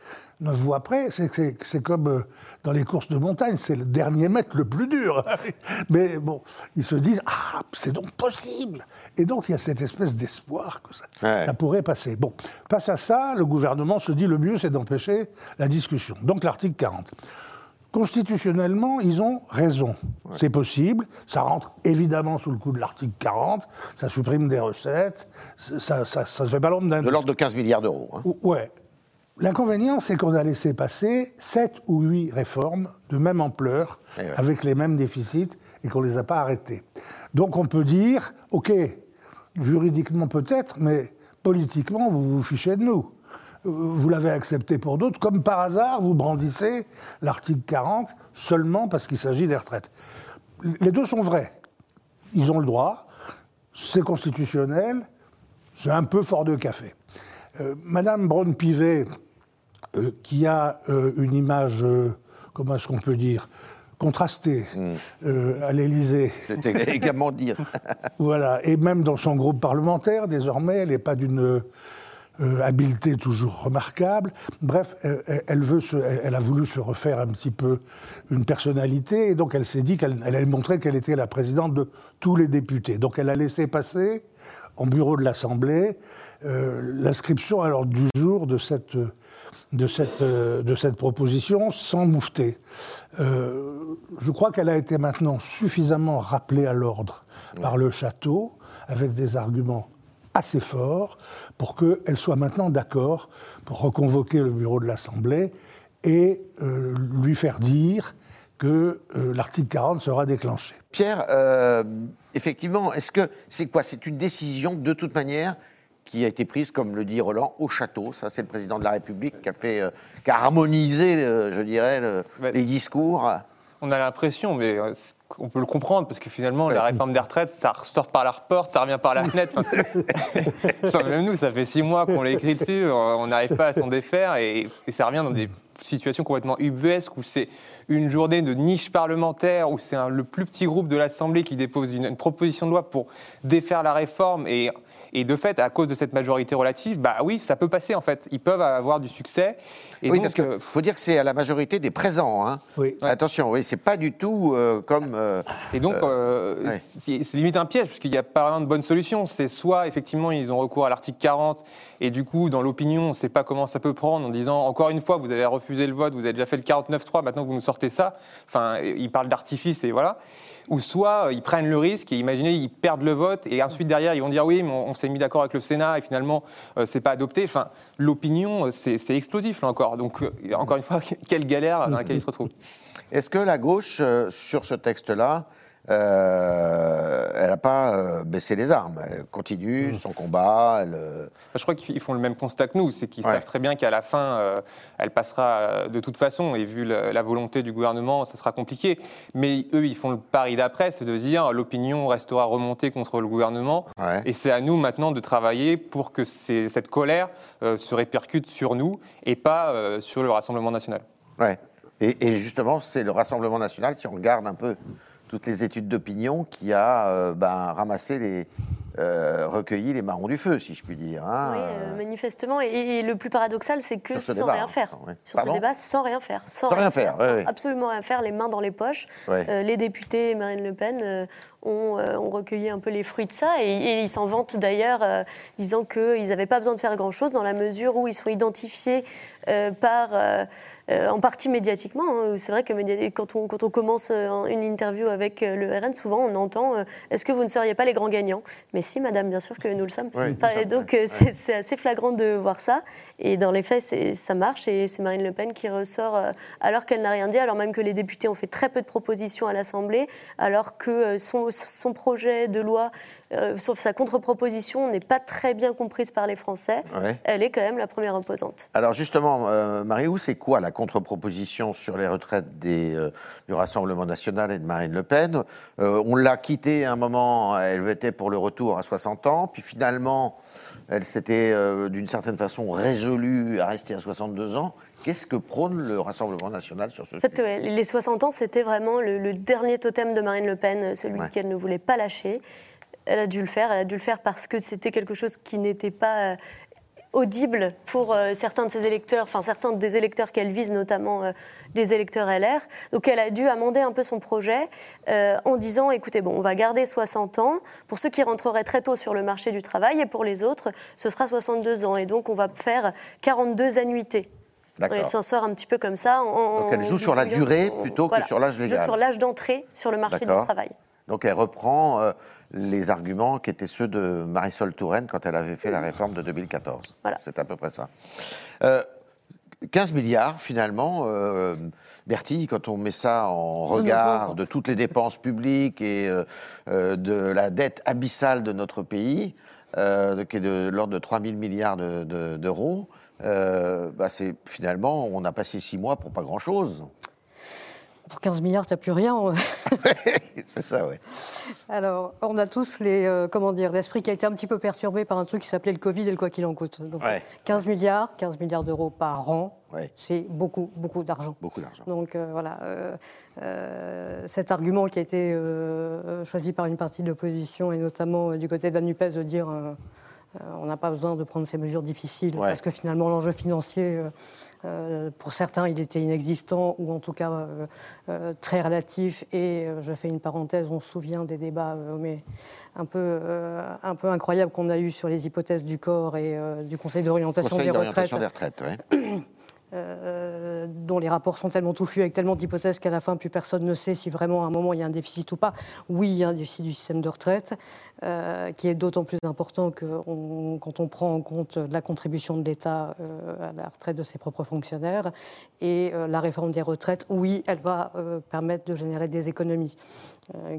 neuf voix après, c'est comme euh, dans les courses de montagne, c'est le dernier mètre le plus dur. <laughs> Mais bon, ils se disent Ah, c'est donc possible Et donc il y a cette espèce d'espoir que ça, pourrait passer. Bon, face à ça, le gouvernement se dit Le mieux, c'est d'empêcher la discussion. Donc l'article 40. Constitutionnellement, ils ont raison. C'est possible. Ça rentre évidemment sous le coup de l'article 40. Ça supprime des recettes. Ça, ça fait pas l'ombre d'un. De l'ordre de 15 milliards d'euros. Hein. Ouais. L'inconvénient, c'est qu'on a laissé passer sept ou huit réformes de même ampleur, eh avec les mêmes déficits, et qu'on ne les a pas arrêtées. Donc on peut dire, OK, juridiquement peut-être, mais politiquement, vous vous fichez de nous. Vous l'avez accepté pour d'autres. Comme par hasard, vous brandissez l'article 40 seulement parce qu'il s'agit des retraites. Les deux sont vrais. Ils ont le droit, c'est constitutionnel, c'est un peu fort de café. Euh, Madame Braun-Pivet, euh, qui a euh, une image, euh, comment est-ce qu'on peut dire, contrastée hmm. à l'Élysée. C'était également dire. <laughs> voilà, et même dans son groupe parlementaire, désormais, elle n'est pas d'une habileté toujours remarquable. Bref, elle, veut elle, a voulu se refaire un petit peu une personnalité, et donc elle s'est dit qu'elle allait montrer qu'elle était la présidente de tous les députés. Donc elle a laissé passer, en bureau de l'Assemblée, l'inscription alors du jour de cette de cette, euh, de cette proposition sans moufter. Euh, je crois qu'elle a été maintenant suffisamment rappelée à l'ordre par le château, avec des arguments assez forts, pour qu'elle soit maintenant d'accord pour reconvoquer le bureau de l'Assemblée et euh, lui faire dire que l'article 40 sera déclenché. Pierre, effectivement, est-ce que c'est quoi? C'est une décision de toute manière qui a été prise, comme le dit Roland, au château. Ça, c'est le président de la République qui a, fait, qui a harmonisé, je dirais, les discours. On a l'impression, mais on peut le comprendre, parce que finalement, la réforme des retraites, ça ressort par la porte, ça revient par la fenêtre. <laughs> même nous, ça fait six mois qu'on l'a écrit dessus, on n'arrive pas à s'en défaire, et, ça revient dans des situations complètement ubuesques, où c'est une journée de niche parlementaire, où c'est le plus petit groupe de l'Assemblée qui dépose une, proposition de loi pour défaire la réforme, et et de fait, à cause de cette majorité relative, bah oui, ça peut passer en fait. Ils peuvent avoir du succès. Et oui, parce qu'il euh, faut dire que c'est à la majorité des présents. Hein. Oui. Attention, oui, c'est pas du tout euh, comme. Euh, et donc, c'est limite un piège, puisqu'il n'y a pas vraiment de bonne solution. C'est soit, effectivement, ils ont recours à l'article 40, et du coup, dans l'opinion, on ne sait pas comment ça peut prendre, en disant, encore une fois, vous avez refusé le vote, vous avez déjà fait le 49-3, maintenant vous nous sortez ça. Enfin, ils parlent d'artifice, et voilà ou soit euh, ils prennent le risque et imaginez, ils perdent le vote et ensuite derrière ils vont dire oui, mais on, s'est mis d'accord avec le Sénat et finalement euh, c'est pas adopté. Enfin, l'opinion, euh, c'est explosif là encore. Donc, encore une fois, <laughs> quelle galère dans laquelle ils se retrouvent. Est-ce que la gauche, sur ce texte-là, euh, elle n'a pas euh, baissé les armes. Elle continue mmh. son combat. Euh, Je crois qu'ils font le même constat que nous, c'est qu'ils savent très bien qu'à la fin, elle passera de toute façon. Et vu la, volonté du gouvernement, ça sera compliqué. Mais eux, ils font le pari d'après, c'est de dire l'opinion restera remontée contre le gouvernement. Et c'est à nous maintenant de travailler pour que cette colère se répercute sur nous et pas sur le Rassemblement national. Ouais. Et, et justement, c'est le Rassemblement national, si on regarde un peu toutes les études d'opinion qui a euh, ben, ramassé les, euh, recueilli les marrons du feu, si je puis dire. Hein. Oui, euh, manifestement. Et, le plus paradoxal, c'est que sans rien faire. Sur ce débat, sans rien faire. Sans, rien, faire, absolument rien faire, les mains dans les poches. les députés Marine Le Pen ont, recueilli un peu les fruits de ça. Et, ils s'en vantent d'ailleurs, disant qu'ils n'avaient pas besoin de faire grand-chose dans la mesure où ils sont identifiés par euh, en partie médiatiquement. Hein. C'est vrai que quand on, quand on commence euh, une interview avec euh, le RN, souvent on entend Est-ce que vous ne seriez pas les grands gagnants? Mais si, madame, bien sûr que nous le sommes. donc c'est assez flagrant de voir ça. Et dans les faits, ça marche. Et c'est Marine Le Pen qui ressort alors qu'elle n'a rien dit, alors même que les députés ont fait très peu de propositions à l'Assemblée, alors que son, son projet de loi euh, sauf sa contre-proposition n'est pas très bien comprise par les Français, elle est quand même la première opposante. Alors justement, euh, Marie-Hou, c'est quoi la contre-proposition sur les retraites des, euh, du Rassemblement national et de Marine Le Pen? On l'a quittée à un moment, elle était pour le retour à 60 ans, puis finalement, elle s'était d'une certaine façon résolue à rester à 62 ans. Qu'est-ce que prône le Rassemblement national sur ce sujet? Les 60 ans, c'était vraiment le, dernier totem de Marine Le Pen, celui qu'elle ne voulait pas lâcher elle a dû le faire. Elle a dû le faire parce que c'était quelque chose qui n'était pas euh, audible pour euh, certains de ses électeurs, enfin certains des électeurs qu'elle vise, notamment euh, des électeurs LR. Donc elle a dû amender un peu son projet en disant, écoutez, bon, on va garder 60 ans pour ceux qui rentreraient très tôt sur le marché du travail et pour les autres, ce sera 62 ans. Et donc on va faire 42 annuités. Elle s'en sort un petit peu comme ça. donc elle joue sur la durée plutôt que sur l'âge légal. Sur l'âge d'entrée sur le marché du travail. Donc elle reprend les arguments qui étaient ceux de Marisol Touraine quand elle avait fait la réforme de 2014. C'est à peu près ça. 15 euh, milliards, finalement, euh, Bertie, quand on met ça en regard de toutes les dépenses publiques et euh, de la dette abyssale de notre pays, qui est de, l'ordre de 3 000 milliards d'euros, bah c'est finalement, on a passé six mois pour pas grand-chose. Pour 15 milliards, tu n'as plus rien. <laughs> c'est ça, oui. Alors, on a tous les, euh, comment dire, l'esprit qui a été un petit peu perturbé par un truc qui s'appelait le Covid et le quoi qu'il en coûte. Donc, 15 milliards, 15 milliards d'euros par an, c'est beaucoup, beaucoup d'argent. Beaucoup d'argent. Donc euh, voilà, euh, cet argument qui a été choisi par une partie de l'opposition et notamment du côté de la NUPES de dire on n'a pas besoin de prendre ces mesures difficiles parce que finalement l'enjeu financier euh, pour certains, il était inexistant ou en tout cas euh, euh, très relatif. Et je fais une parenthèse, on se souvient des débats mais un, peu, un peu incroyables qu'on a eus sur les hypothèses du corps et du Conseil d'orientation des retraites. Des retraites <clears throat> euh, dont les rapports sont tellement touffus avec tellement d'hypothèses qu'à la fin, plus personne ne sait si vraiment à un moment il y a un déficit ou pas. Oui, il y a un déficit du système de retraite, euh, qui est d'autant plus important que quand on prend en compte la contribution de l'État euh, à la retraite de ses propres fonctionnaires. Et la réforme des retraites, oui, elle va permettre de générer des économies.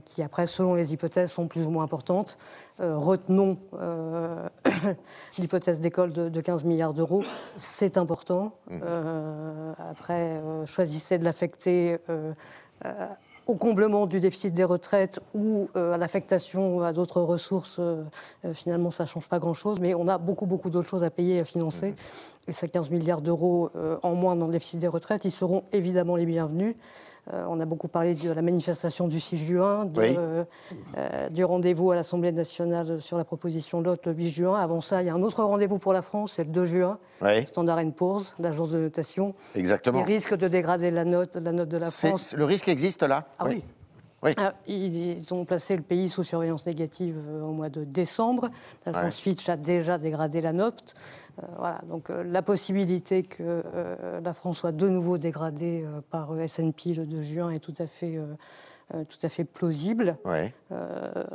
Qui après, selon les hypothèses, sont plus ou moins importantes. Retenons <coughs> l'hypothèse d'école de, 15 milliards d'euros, c'est important. Mmh. Après, choisissez de l'affecter au comblement du déficit des retraites ou à l'affectation à d'autres ressources, finalement, ça ne change pas grand-chose, mais on a beaucoup, beaucoup d'autres choses à payer et à financer. Mmh. Et ces 15 milliards d'euros en moins dans le déficit des retraites, ils seront évidemment les bienvenus. Euh, on a beaucoup parlé de la manifestation du 6 juin, euh, du rendez-vous à l'Assemblée nationale sur la proposition de le 8 juin. Avant ça, il y a un autre rendez-vous pour la France, c'est le 2 juin. Standard Poor's, l'agence de notation. Exactement. Qui risque de dégrader la note, la note de la France. Le risque existe là? Ah oui. Ah, ils ont placé le pays sous surveillance négative euh, au mois de décembre. L'agence Fitch a déjà dégradé la note. Euh, voilà, donc euh, la possibilité que la France soit de nouveau dégradée par S&P le 2 juin est tout à fait, tout à fait plausible,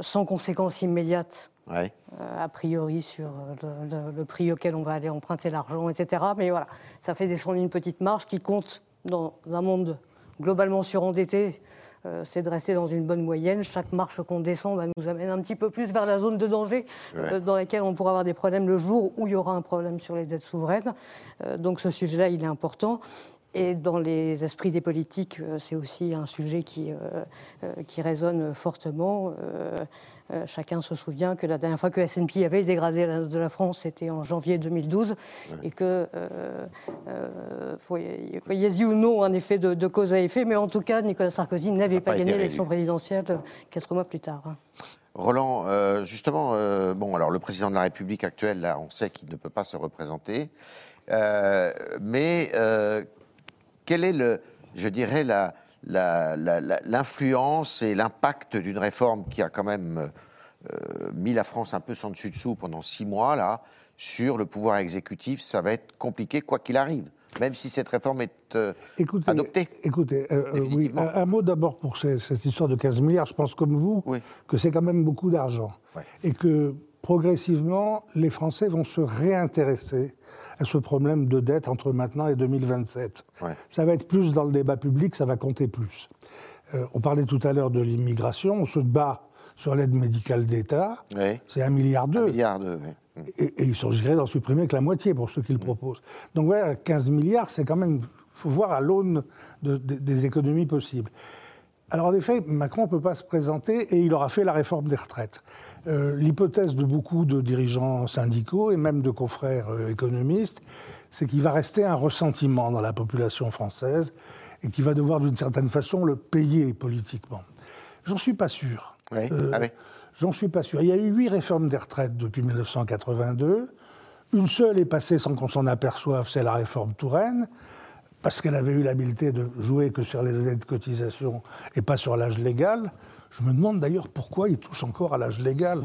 sans conséquences immédiates. a priori sur le, prix auquel on va aller emprunter l'argent, etc. Mais voilà, ça fait descendre une petite marge qui compte dans un monde globalement surendetté euh, c'est de rester dans une bonne moyenne. Chaque marche qu'on descend va nous amener un petit peu plus vers la zone de danger euh, dans laquelle on pourra avoir des problèmes le jour où il y aura un problème sur les dettes souveraines. Euh, donc ce sujet-là, il est important. Et dans les esprits des politiques, c'est aussi un sujet qui, qui résonne fortement. Euh, chacun se souvient que la dernière fois que S&P avait dégradé la, de la France, c'était en janvier 2012, et que, euh, euh, voyez-y ou non, un effet de, cause à effet, mais en tout cas, Nicolas Sarkozy n'avait pas, gagné l'élection présidentielle quatre mois plus tard. Hein. Roland, justement, bon, alors le président de la République actuel, là, on sait qu'il ne peut pas se représenter, mais quel est le, je dirais, la, l'influence et l'impact d'une réforme qui a quand même euh, mis la France un peu sans dessus-dessous pendant six mois, là, sur le pouvoir exécutif, ça va être compliqué quoi qu'il arrive, même si cette réforme est euh, adoptée. Écoutez, euh, oui, un, mot d'abord pour cette histoire de 15 milliards. Je pense comme vous que c'est quand même beaucoup d'argent. Et que progressivement, les Français vont se réintéresser à ce problème de dette entre maintenant et 2027. Ça va être plus dans le débat public, ça va compter plus. Euh, on parlait tout à l'heure de l'immigration, on se bat sur l'aide médicale d'État, c'est un milliard d'euros. milliard et, il s'agirait d'en supprimer que la moitié pour ceux qui le proposent. Donc ouais, 15 milliards, c'est quand même, il faut voir à l'aune des économies possibles. Alors en effet, Macron ne peut pas se présenter et il aura fait la réforme des retraites. Euh, l'hypothèse de beaucoup de dirigeants syndicaux et même de confrères euh, économistes, c'est qu'il va rester un ressentiment dans la population française et qu'il va devoir d'une certaine façon le payer politiquement. J'en suis pas sûr. Euh, ah j'en suis pas sûr. Il y a eu huit réformes des retraites depuis 1982. Une seule est passée sans qu'on s'en aperçoive, c'est la réforme Touraine, parce qu'elle avait eu l'habileté de jouer que sur les années de cotisation et pas sur l'âge légal. Je me demande d'ailleurs pourquoi il touche encore à l'âge légal.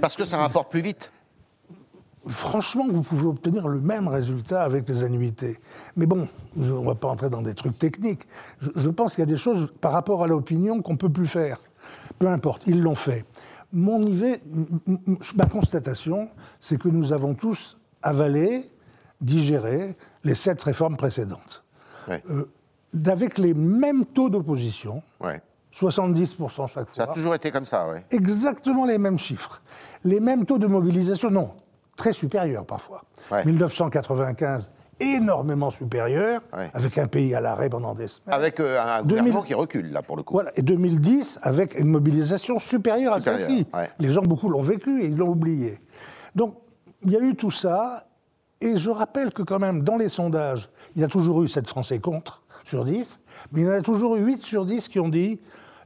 Parce que ça rapporte plus vite. Franchement, vous pouvez obtenir le même résultat avec les annuités. Mais bon, on ne va pas entrer dans des trucs techniques. Je, pense qu'il y a des choses par rapport à l'opinion qu'on ne peut plus faire. Peu importe, ils l'ont fait. Mon ma constatation, c'est que nous avons tous avalé, digéré les sept réformes précédentes. Euh, avec les mêmes taux d'opposition. Ouais. 70% chaque fois. Ça a toujours été comme ça, oui. Exactement les mêmes chiffres. Les mêmes taux de mobilisation, non, très supérieurs parfois. 1995, énormément supérieur, avec un pays à l'arrêt pendant des semaines. Avec euh, un gouvernement qui recule, là, pour le coup. Voilà, et 2010, avec une mobilisation supérieure à celle-ci. Les gens, beaucoup l'ont vécu et ils l'ont oublié. Donc, il y a eu tout ça, et je rappelle que quand même, dans les sondages, il y a toujours eu 7 Français contre sur 10, mais il y en a toujours eu 8 sur 10 qui ont dit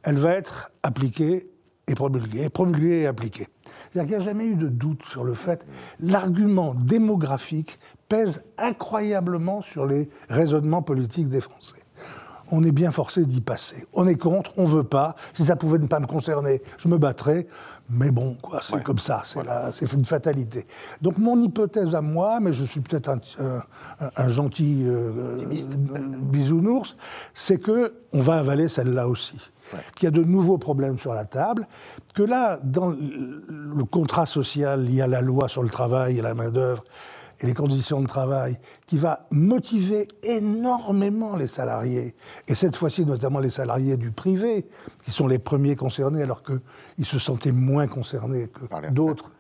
elle va être appliquée et promulguée, promulguée et appliquée. C'est-à-dire qu'il n'y a jamais eu de doute sur le fait. L'argument démographique pèse incroyablement sur les raisonnements politiques des Français. on est bien forcé d'y passer. On est contre, on veut pas. Si ça pouvait ne pas me concerner, je me battrais. Mais bon, quoi, c'est comme ça, c'est une fatalité. Donc mon hypothèse à moi, mais je suis peut-être un, gentil euh, bisounours, c'est que on va avaler celle-là aussi. Qu'il y a de nouveaux problèmes sur la table, que là, dans le contrat social lié à la loi sur le travail et la main-d'œuvre, et les conditions de travail, qui va motiver énormément les salariés, et cette fois-ci notamment les salariés du privé, qui sont les premiers concernés alors qu'ils se sentaient moins concernés que d'autres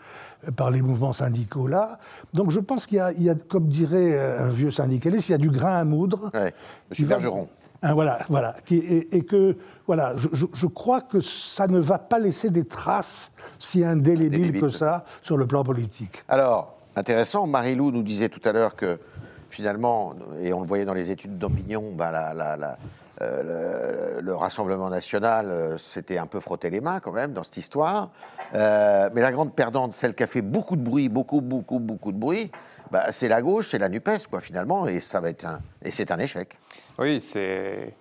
euh, par les mouvements syndicaux là. Donc je pense qu'il y, a, comme dirait un vieux syndicaliste, il y a du grain à moudre. Ouais, Monsieur Bergeron. Hein, voilà, voilà. et, que, voilà, je, crois que ça ne va pas laisser des traces si indélébiles que ça sur le plan politique. Alors, intéressant. Marie-Lou nous disait tout à l'heure que finalement, et on le voyait dans les études d'opinion, bah, le, Rassemblement national euh, s'était un peu frotté les mains quand même dans cette histoire. Euh, mais la grande perdante, celle qui a fait beaucoup de bruit, beaucoup, beaucoup, beaucoup de bruit, bah, c'est la gauche, c'est la NUPES, quoi, finalement, et ça va être un, et c'est un échec. Oui, c'est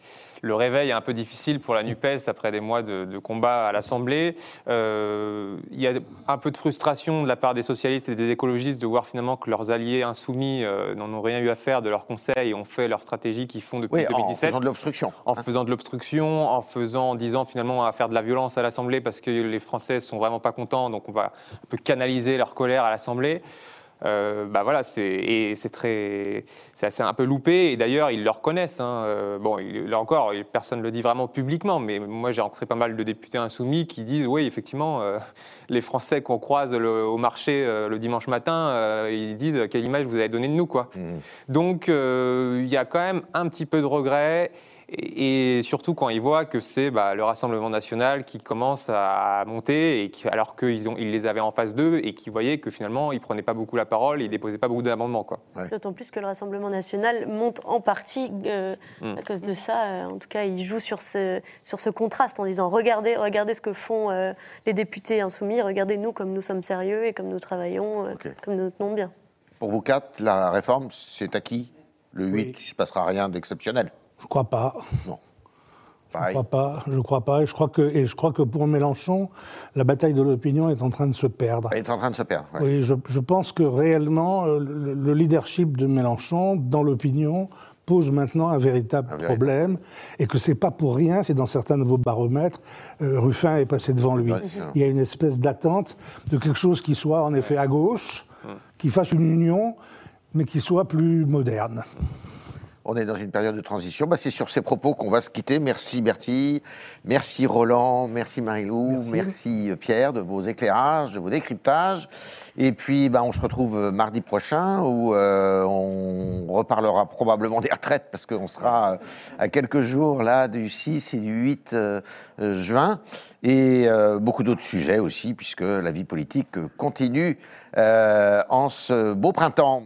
le réveil est un peu difficile pour la NUPES après des mois de, combat à l'Assemblée. Euh, il y a un peu de frustration de la part des socialistes et des écologistes de voir finalement que leurs alliés insoumis euh, n'en ont rien eu à faire de leurs conseils et ont fait leur stratégie qu'ils font depuis 2017. En faisant de l'obstruction. En faisant de l'obstruction, en faisant, en disant finalement à faire de la violence à l'Assemblée parce que les Français sont vraiment pas contents, donc on va un peu canaliser leur colère à l'Assemblée. Euh, bah voilà, c'est et c'est très, c'est assez un peu loupé. Et d'ailleurs, ils le reconnaissent. Hein. Euh, bon, là encore, personne ne le dit vraiment publiquement, mais moi j'ai rencontré pas mal de députés insoumis qui disent, oui, effectivement, euh, <laughs> les Français qu'on croise au marché le dimanche matin, ils disent quelle image vous avez donnée de nous, quoi. Mmh. Donc, il y a quand même un petit peu de regret. Et, surtout quand ils voient que c'est bah, le Rassemblement national qui commence à monter, et alors qu'ils ils les avaient en face d'eux et qui voyaient que finalement ils prenaient pas beaucoup la parole et ils déposaient pas beaucoup d'amendements. D'autant plus que le Rassemblement national monte en partie euh, hmm. à cause de ça. Euh, en tout cas, il joue sur ce, sur ce contraste en disant regardez, regardez ce que font euh, les députés insoumis, regardez nous comme nous sommes sérieux et comme nous travaillons, comme nous tenons bien. Pour vous quatre, la réforme, c'est acquis Le 8, il ne se passera rien d'exceptionnel je crois pas. Non. Je crois pas, je crois pas. Et je crois, que, et je crois que pour Mélenchon, la bataille de l'opinion est en train de se perdre. Elle est en train de se perdre. Oui, je, je, pense que réellement, euh, le, leadership de Mélenchon dans l'opinion pose maintenant un véritable problème et que c'est pas pour rien, c'est dans certains de vos baromètres, euh, Ruffin est passé devant lui. Il y a une espèce d'attente de quelque chose qui soit en effet à gauche, qui fasse une union, mais qui soit plus moderne. On est dans une période de transition. Bah, c'est sur ces propos qu'on va se quitter. Merci Bertie, merci Roland, merci Marilou, merci. Euh, Pierre de vos éclairages, de vos décryptages. Et puis, bah, on se retrouve euh, mardi prochain où euh, on reparlera probablement des retraites parce qu'on sera à quelques jours là du 6 et du 8 juin. Et beaucoup d'autres sujets aussi puisque la vie politique continue en ce beau printemps.